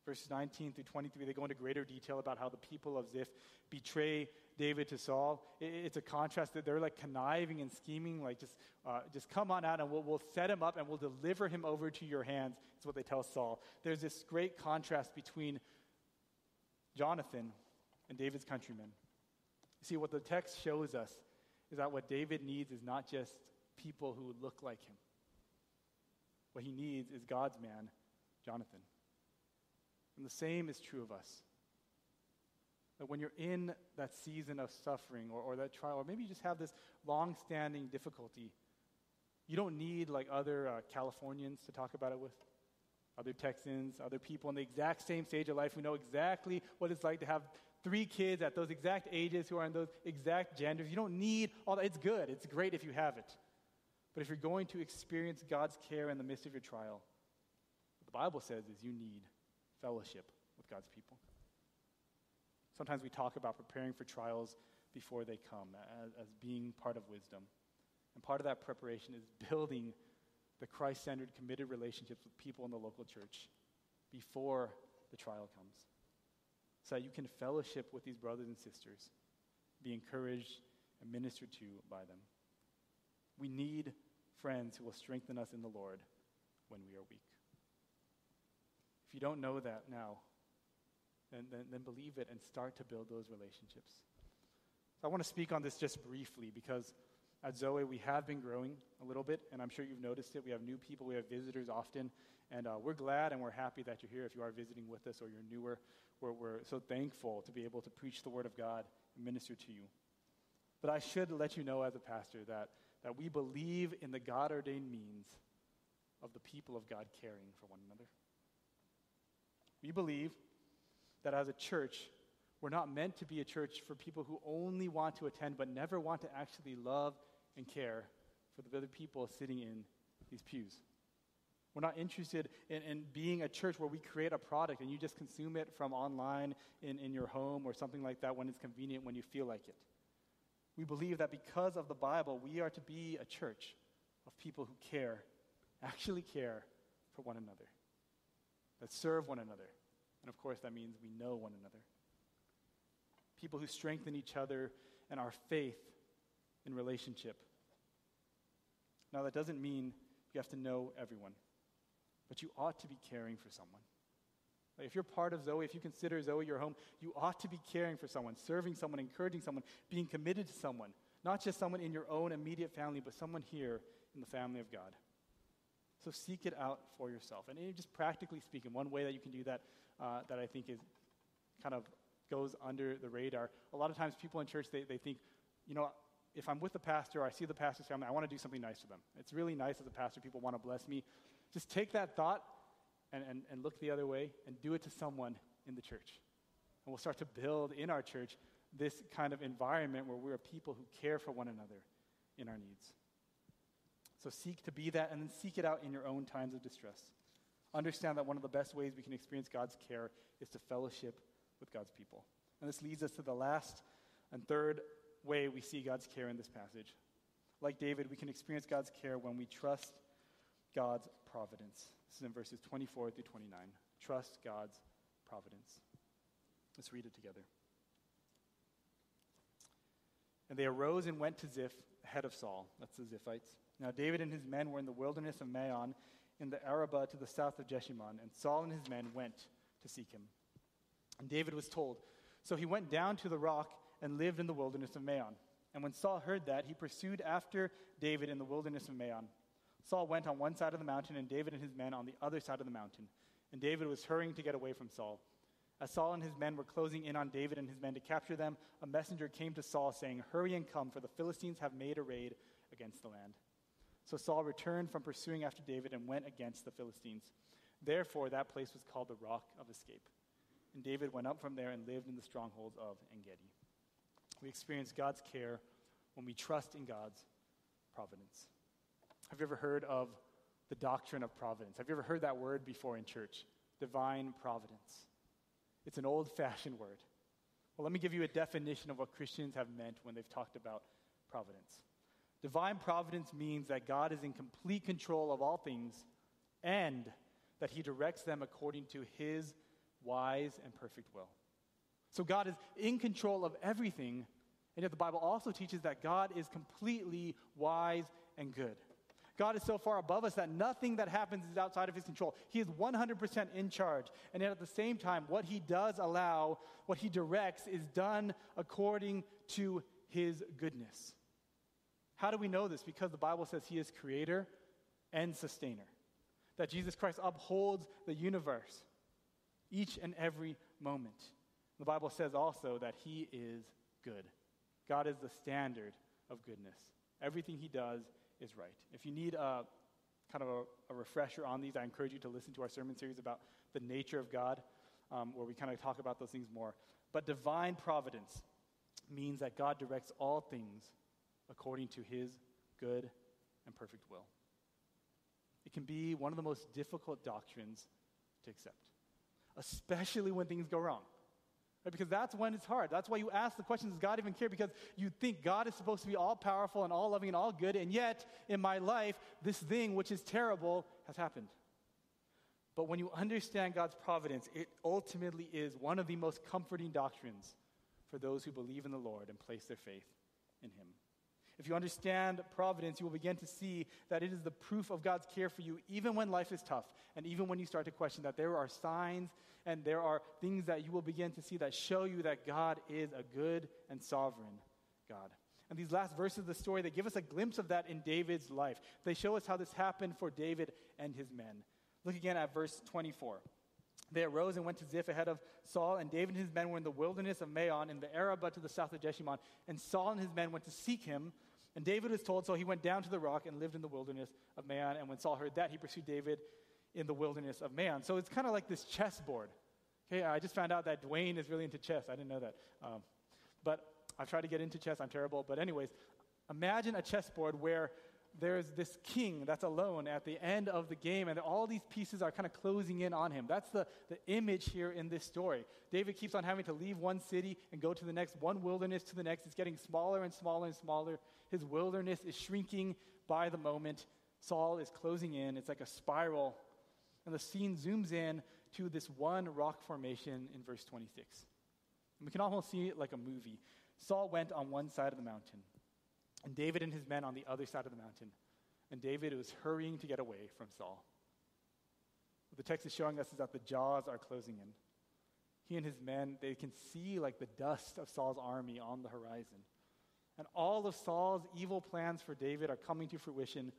Verses 19 through 23, they go into greater detail about how the people of Ziph betray David to Saul. It's a contrast that they're like conniving and scheming, like just, uh, just come on out and we'll, we'll set him up and we'll deliver him over to your hands. Is what they tell Saul. There's this great contrast between Jonathan and David's countrymen. See, what the text shows us is that what David needs is not just people who look like him. What he needs is God's man, Jonathan. And the same is true of us. That when you're in that season of suffering or, or that trial, or maybe you just have this long standing difficulty, you don't need like other uh, Californians to talk about it with, other Texans, other people in the exact same stage of life who know exactly what it's like to have three kids at those exact ages who are in those exact genders. You don't need all that. It's good, it's great if you have it. But if you're going to experience God's care in the midst of your trial, what the Bible says is you need fellowship with God's people. Sometimes we talk about preparing for trials before they come as, as being part of wisdom. And part of that preparation is building the Christ centered, committed relationships with people in the local church before the trial comes. So that you can fellowship with these brothers and sisters, be encouraged and ministered to by them. We need friends who will strengthen us in the Lord when we are weak. If you don't know that now, then, then, then believe it and start to build those relationships. So I want to speak on this just briefly because at Zoe we have been growing a little bit, and I'm sure you've noticed it. We have new people, we have visitors often, and uh, we're glad and we're happy that you're here. If you are visiting with us or you're newer, we're, we're so thankful to be able to preach the Word of God and minister to you. But I should let you know as a pastor that, that we believe in the God ordained means of the people of God caring for one another. We believe that as a church, we're not meant to be a church for people who only want to attend but never want to actually love and care for the other people sitting in these pews. We're not interested in, in being a church where we create a product and you just consume it from online in, in your home or something like that when it's convenient, when you feel like it. We believe that because of the Bible, we are to be a church of people who care, actually care for one another, that serve one another, and of course, that means we know one another. People who strengthen each other and our faith in relationship. Now, that doesn't mean you have to know everyone, but you ought to be caring for someone. If you're part of Zoe, if you consider Zoe your home, you ought to be caring for someone, serving someone, encouraging someone, being committed to someone. Not just someone in your own immediate family, but someone here in the family of God. So seek it out for yourself. And just practically speaking, one way that you can do that uh, that I think is kind of goes under the radar. A lot of times people in church, they, they think, you know, if I'm with the pastor or I see the pastor's family, I want to do something nice for them. It's really nice as a pastor, people want to bless me. Just take that thought and, and, and look the other way and do it to someone in the church. And we'll start to build in our church this kind of environment where we're people who care for one another in our needs. So seek to be that and then seek it out in your own times of distress. Understand that one of the best ways we can experience God's care is to fellowship with God's people. And this leads us to the last and third way we see God's care in this passage. Like David, we can experience God's care when we trust God's providence. This is in verses 24 through 29. Trust God's providence. Let's read it together. And they arose and went to Ziph, ahead of Saul. That's the Ziphites. Now David and his men were in the wilderness of Maon, in the Arabah to the south of Jeshimon, and Saul and his men went to seek him. And David was told. So he went down to the rock and lived in the wilderness of Maon. And when Saul heard that, he pursued after David in the wilderness of Maon. Saul went on one side of the mountain, and David and his men on the other side of the mountain. And David was hurrying to get away from Saul. As Saul and his men were closing in on David and his men to capture them, a messenger came to Saul, saying, Hurry and come, for the Philistines have made a raid against the land. So Saul returned from pursuing after David and went against the Philistines. Therefore, that place was called the Rock of Escape. And David went up from there and lived in the strongholds of Engedi. We experience God's care when we trust in God's providence. Have you ever heard of the doctrine of providence? Have you ever heard that word before in church? Divine providence. It's an old fashioned word. Well, let me give you a definition of what Christians have meant when they've talked about providence. Divine providence means that God is in complete control of all things and that he directs them according to his wise and perfect will. So God is in control of everything, and yet the Bible also teaches that God is completely wise and good. God is so far above us that nothing that happens is outside of his control. He is 100% in charge. And yet at the same time, what he does allow, what he directs, is done according to his goodness. How do we know this? Because the Bible says he is creator and sustainer, that Jesus Christ upholds the universe each and every moment. The Bible says also that he is good. God is the standard of goodness. Everything he does is right. If you need a kind of a, a, refresher on these, I encourage you to listen to our sermon series about the nature of God, um, where we kind of talk about those things more. But divine providence means that God directs all things according to his good and perfect will. It can be one of the most difficult doctrines to accept, especially when things go wrong. Right? Because that's when it's hard. That's why you ask the question, does God even care? Because you think God is supposed to be all powerful and all loving and all good, and yet in my life, this thing which is terrible has happened. But when you understand God's providence, it ultimately is one of the most comforting doctrines for those who believe in the Lord and place their faith in Him. If you understand providence, you will begin to see that it is the proof of God's care for you, even when life is tough, and even when you start to question that there are signs and there are things that you will begin to see that show you that God is a good and sovereign God. And these last verses of the story, they give us a glimpse of that in David's life. They show us how this happened for David and his men. Look again at verse 24. They arose and went to Ziph ahead of Saul, and David and his men were in the wilderness of Maon in the Arabah to the south of Jeshimon. And Saul and his men went to seek him, and David was told, so he went down to the rock and lived in the wilderness of Maon. And when Saul heard that, he pursued David in the wilderness of Maon. So it's kind of like this chessboard. Okay, I just found out that Dwayne is really into chess. I didn't know that. Um, but I've tried to get into chess. I'm terrible. But, anyways, imagine a chessboard where there's this king that's alone at the end of the game, and all these pieces are kind of closing in on him. That's the, the image here in this story. David keeps on having to leave one city and go to the next, one wilderness to the next. It's getting smaller and smaller and smaller. His wilderness is shrinking by the moment. Saul is closing in. It's like a spiral. And the scene zooms in to this one rock formation in verse 26. And we can almost see it like a movie. Saul went on one side of the mountain and David and his men on the other side of the mountain. And David was hurrying to get away from Saul. What the text is showing us is that the jaws are closing in. He and his men, they can see like the dust of Saul's army on the horizon. And all of Saul's evil plans for David are coming to fruition.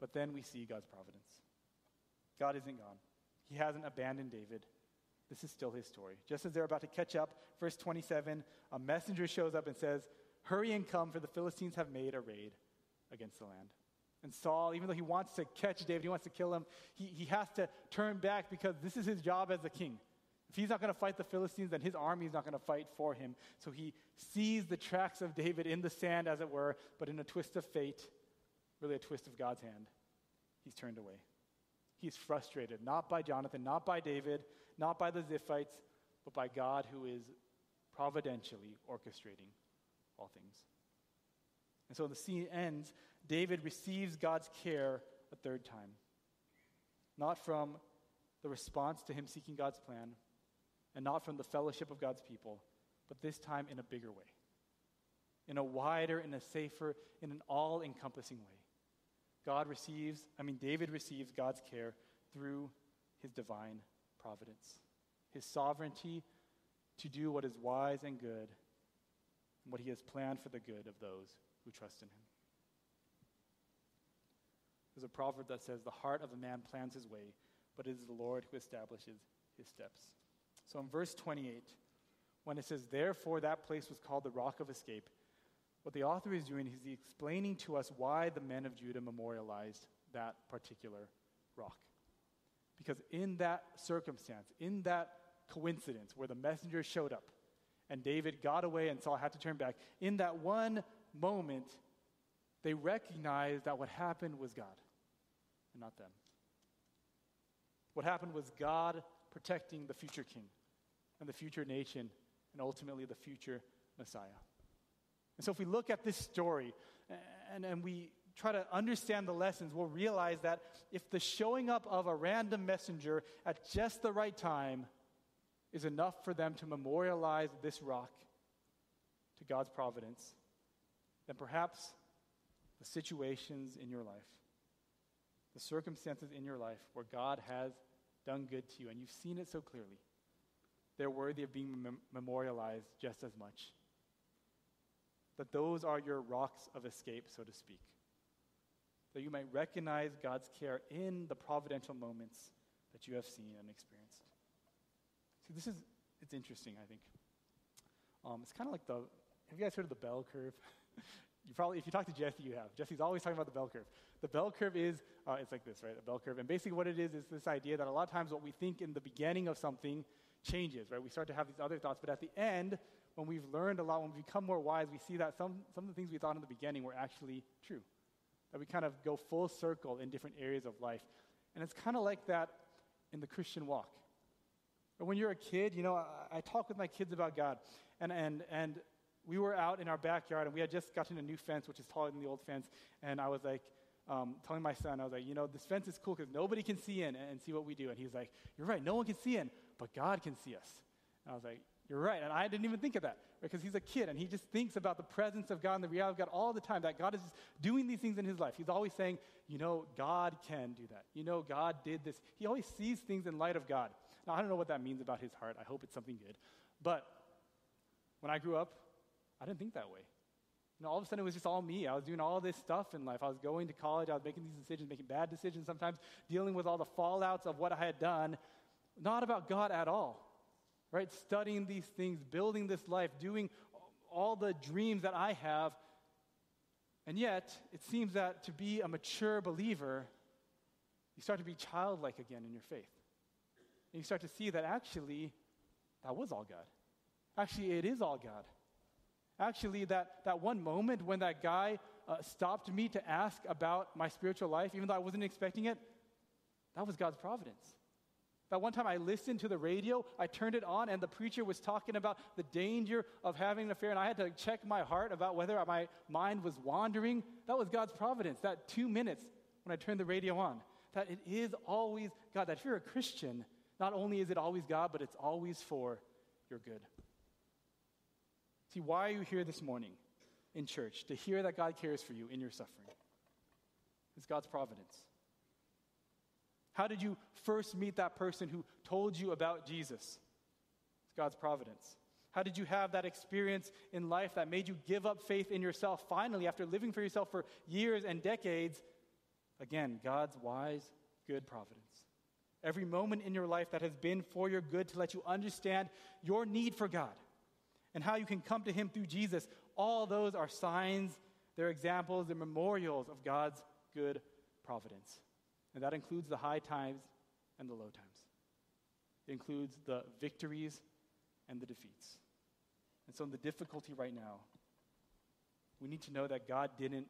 But then we see God's providence. God isn't gone, He hasn't abandoned David. This is still his story. Just as they're about to catch up, verse 27, a messenger shows up and says, Hurry and come, for the Philistines have made a raid against the land. And Saul, even though he wants to catch David, he wants to kill him, he, he has to turn back because this is his job as a king. If he's not going to fight the Philistines, then his army is not going to fight for him. So he sees the tracks of David in the sand, as it were, but in a twist of fate, really a twist of God's hand, he's turned away. He's frustrated, not by Jonathan, not by David, not by the Ziphites, but by God who is providentially orchestrating all things. And so the scene ends. David receives God's care a third time. Not from the response to him seeking God's plan, and not from the fellowship of God's people, but this time in a bigger way, in a wider, in a safer, in an all encompassing way. God receives, I mean, David receives God's care through his divine providence, his sovereignty to do what is wise and good, and what he has planned for the good of those who trust in him. There's a proverb that says, The heart of a man plans his way, but it is the Lord who establishes his steps. So in verse 28, when it says, Therefore that place was called the rock of escape, what the author is doing is he's explaining to us why the men of Judah memorialized that particular rock. Because in that circumstance, in that coincidence where the messenger showed up and David got away and Saul had to turn back, in that one moment, they recognized that what happened was God and not them. What happened was God protecting the future king and the future nation and ultimately the future Messiah. And so, if we look at this story and, and we try to understand the lessons, we'll realize that if the showing up of a random messenger at just the right time is enough for them to memorialize this rock to God's providence, then perhaps the situations in your life, the circumstances in your life where God has done good to you and you've seen it so clearly, they're worthy of being mem- memorialized just as much. That those are your rocks of escape, so to speak. That you might recognize God's care in the providential moments that you have seen and experienced. See, this is, it's interesting, I think. Um, it's kind of like the, have you guys heard of the bell curve? you probably, if you talk to Jesse, you have. Jesse's always talking about the bell curve. The bell curve is, uh, it's like this, right? A bell curve. And basically what it is, is this idea that a lot of times what we think in the beginning of something changes, right? We start to have these other thoughts, but at the end, when we've learned a lot, when we become more wise, we see that some, some of the things we thought in the beginning were actually true. That we kind of go full circle in different areas of life. And it's kind of like that in the Christian walk. When you're a kid, you know, I, I talk with my kids about God, and, and, and we were out in our backyard, and we had just gotten a new fence, which is taller than the old fence, and I was like, um, telling my son, I was like, you know, this fence is cool because nobody can see in and see what we do. And he's like, you're right, no one can see in, but God can see us. And I was like, you're right. And I didn't even think of that because he's a kid and he just thinks about the presence of God and the reality of God all the time, that God is doing these things in his life. He's always saying, you know, God can do that. You know, God did this. He always sees things in light of God. Now, I don't know what that means about his heart. I hope it's something good. But when I grew up, I didn't think that way. You know, all of a sudden it was just all me. I was doing all this stuff in life. I was going to college. I was making these decisions, making bad decisions sometimes, dealing with all the fallouts of what I had done. Not about God at all right? Studying these things, building this life, doing all the dreams that I have. And yet, it seems that to be a mature believer, you start to be childlike again in your faith. You start to see that actually, that was all God. Actually, it is all God. Actually, that, that one moment when that guy uh, stopped me to ask about my spiritual life, even though I wasn't expecting it, that was God's providence. That one time I listened to the radio, I turned it on, and the preacher was talking about the danger of having an affair, and I had to check my heart about whether my mind was wandering. That was God's providence, that two minutes when I turned the radio on. That it is always God. That if you're a Christian, not only is it always God, but it's always for your good. See, why are you here this morning in church? To hear that God cares for you in your suffering. It's God's providence. How did you first meet that person who told you about Jesus? It's God's providence. How did you have that experience in life that made you give up faith in yourself finally after living for yourself for years and decades? Again, God's wise, good providence. Every moment in your life that has been for your good to let you understand your need for God and how you can come to Him through Jesus, all those are signs, they're examples, they're memorials of God's good providence. And that includes the high times and the low times. It includes the victories and the defeats. And so, in the difficulty right now, we need to know that God didn't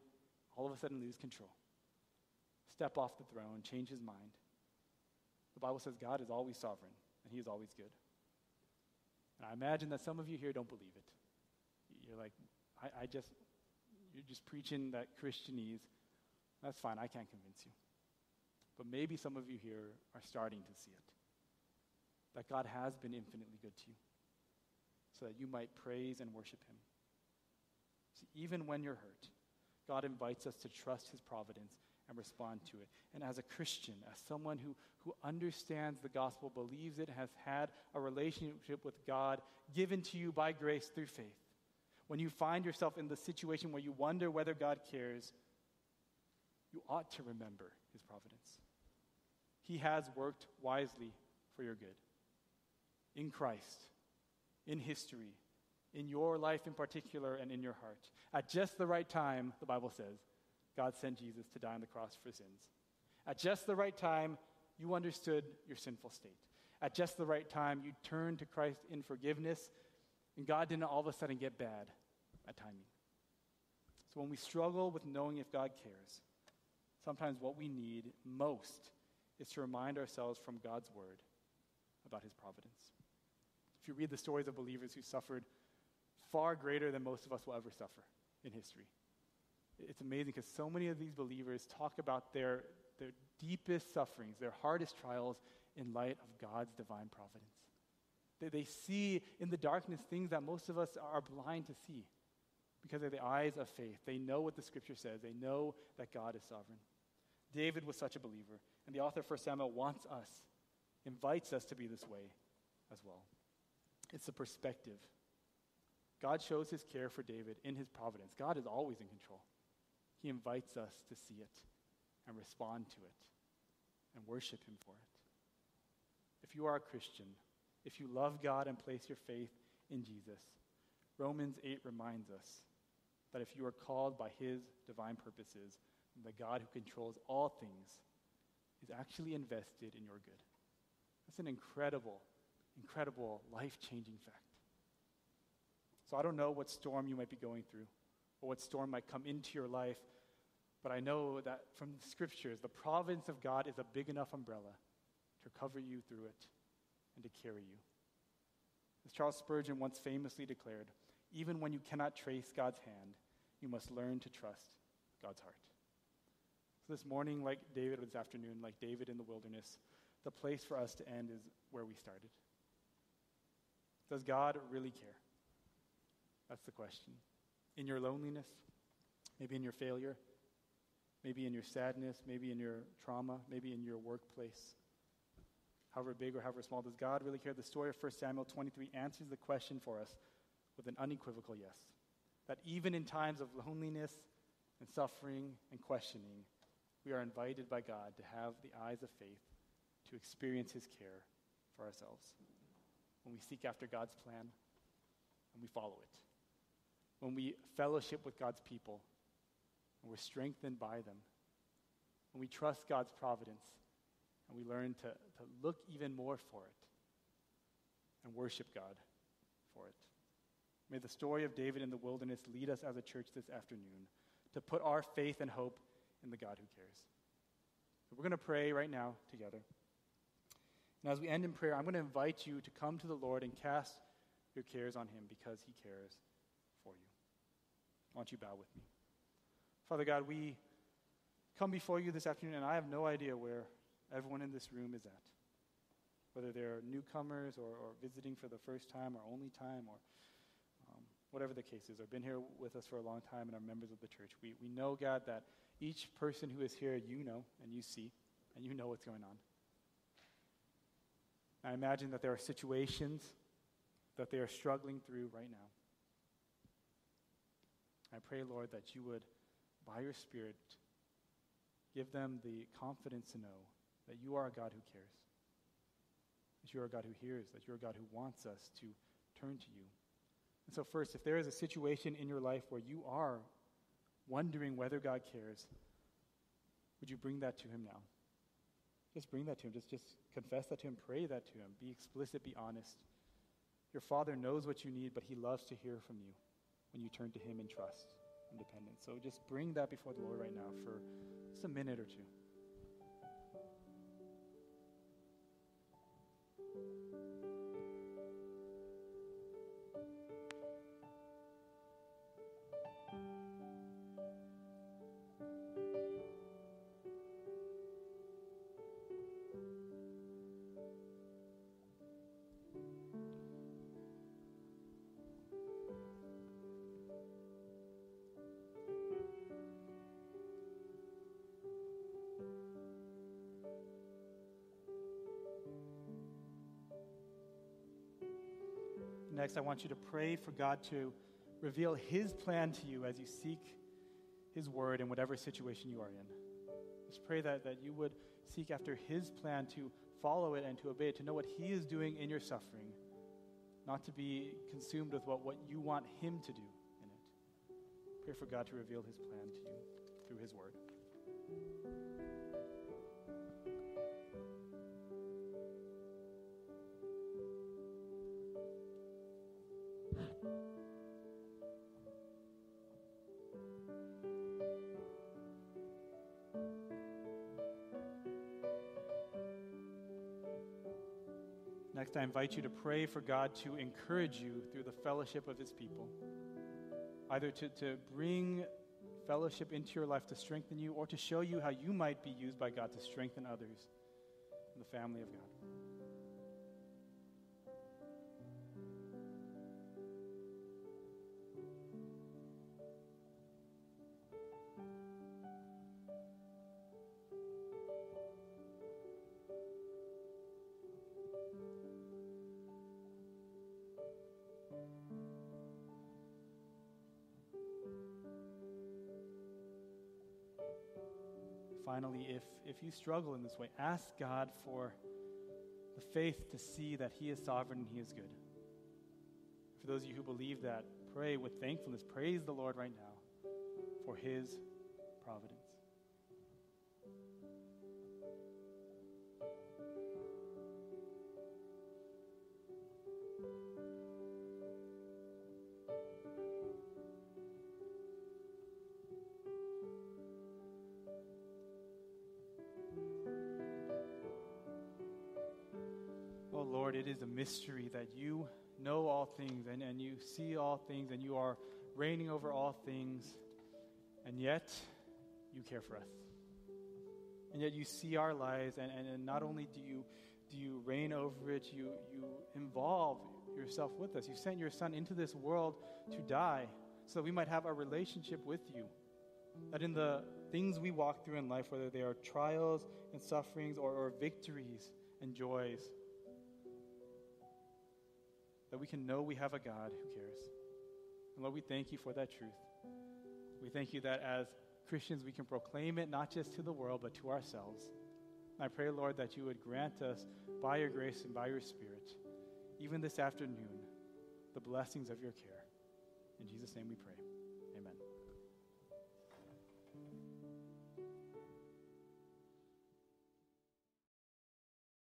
all of a sudden lose control, step off the throne, change his mind. The Bible says God is always sovereign and he is always good. And I imagine that some of you here don't believe it. You're like, I, I just, you're just preaching that Christianese. That's fine, I can't convince you. But maybe some of you here are starting to see it. That God has been infinitely good to you so that you might praise and worship him. See, even when you're hurt, God invites us to trust his providence and respond to it. And as a Christian, as someone who, who understands the gospel, believes it, has had a relationship with God given to you by grace through faith, when you find yourself in the situation where you wonder whether God cares, you ought to remember his providence. He has worked wisely for your good. In Christ, in history, in your life in particular, and in your heart. At just the right time, the Bible says, God sent Jesus to die on the cross for sins. At just the right time, you understood your sinful state. At just the right time, you turned to Christ in forgiveness, and God didn't all of a sudden get bad at timing. So when we struggle with knowing if God cares, sometimes what we need most is to remind ourselves from God's word about his providence. If you read the stories of believers who suffered far greater than most of us will ever suffer in history, it's amazing because so many of these believers talk about their, their deepest sufferings, their hardest trials, in light of God's divine providence. They, they see in the darkness things that most of us are blind to see because of the eyes of faith. They know what the scripture says, they know that God is sovereign. David was such a believer, and the author of 1 Samuel wants us, invites us to be this way as well. It's the perspective. God shows his care for David in his providence. God is always in control. He invites us to see it and respond to it and worship him for it. If you are a Christian, if you love God and place your faith in Jesus, Romans 8 reminds us that if you are called by his divine purposes, the God who controls all things is actually invested in your good. That's an incredible incredible, life changing fact. So I don't know what storm you might be going through or what storm might come into your life, but I know that from the scriptures, the providence of God is a big enough umbrella to cover you through it and to carry you. As Charles Spurgeon once famously declared, even when you cannot trace God's hand, you must learn to trust God's heart. So this morning, like David, this afternoon, like David in the wilderness, the place for us to end is where we started. Does God really care? That's the question. In your loneliness, maybe in your failure, maybe in your sadness, maybe in your trauma, maybe in your workplace, however big or however small, does God really care? The story of 1 Samuel 23 answers the question for us with an unequivocal yes. That even in times of loneliness and suffering and questioning, we are invited by God to have the eyes of faith to experience His care for ourselves when we seek after God's plan and we follow it. When we fellowship with God's people and we're strengthened by them. When we trust God's providence and we learn to, to look even more for it and worship God for it. May the story of David in the wilderness lead us as a church this afternoon to put our faith and hope in the God who cares. So we're going to pray right now together. And as we end in prayer, I'm going to invite you to come to the Lord and cast your cares on him because he cares. Why don't you bow with me? Father God, we come before you this afternoon, and I have no idea where everyone in this room is at. Whether they're newcomers or, or visiting for the first time or only time or um, whatever the case is, or been here with us for a long time and are members of the church. We, we know, God, that each person who is here, you know and you see, and you know what's going on. I imagine that there are situations that they are struggling through right now. I pray, Lord, that you would, by your Spirit, give them the confidence to know that you are a God who cares, that you are a God who hears, that you're a God who wants us to turn to you. And so, first, if there is a situation in your life where you are wondering whether God cares, would you bring that to Him now? Just bring that to Him. Just, just confess that to Him. Pray that to Him. Be explicit. Be honest. Your Father knows what you need, but He loves to hear from you when you turn to Him in trust and dependence. So just bring that before the Lord right now for just a minute or two. I want you to pray for God to reveal His plan to you as you seek His word in whatever situation you are in. Just pray that, that you would seek after His plan to follow it and to obey it, to know what He is doing in your suffering, not to be consumed with what, what you want Him to do in it. Pray for God to reveal His plan to you through His word. Next, I invite you to pray for God to encourage you through the fellowship of His people, either to, to bring fellowship into your life to strengthen you or to show you how you might be used by God to strengthen others in the family of God. Finally, if, if you struggle in this way, ask God for the faith to see that He is sovereign and He is good. For those of you who believe that, pray with thankfulness. Praise the Lord right now for His providence. Mystery that you know all things and, and you see all things and you are reigning over all things, and yet you care for us. And yet you see our lives, and, and, and not only do you, do you reign over it, you, you involve yourself with us. You sent your son into this world to die so that we might have a relationship with you. That in the things we walk through in life, whether they are trials and sufferings or, or victories and joys, that we can know we have a God who cares. And Lord, we thank you for that truth. We thank you that as Christians we can proclaim it not just to the world, but to ourselves. And I pray, Lord, that you would grant us by your grace and by your Spirit, even this afternoon, the blessings of your care. In Jesus' name we pray.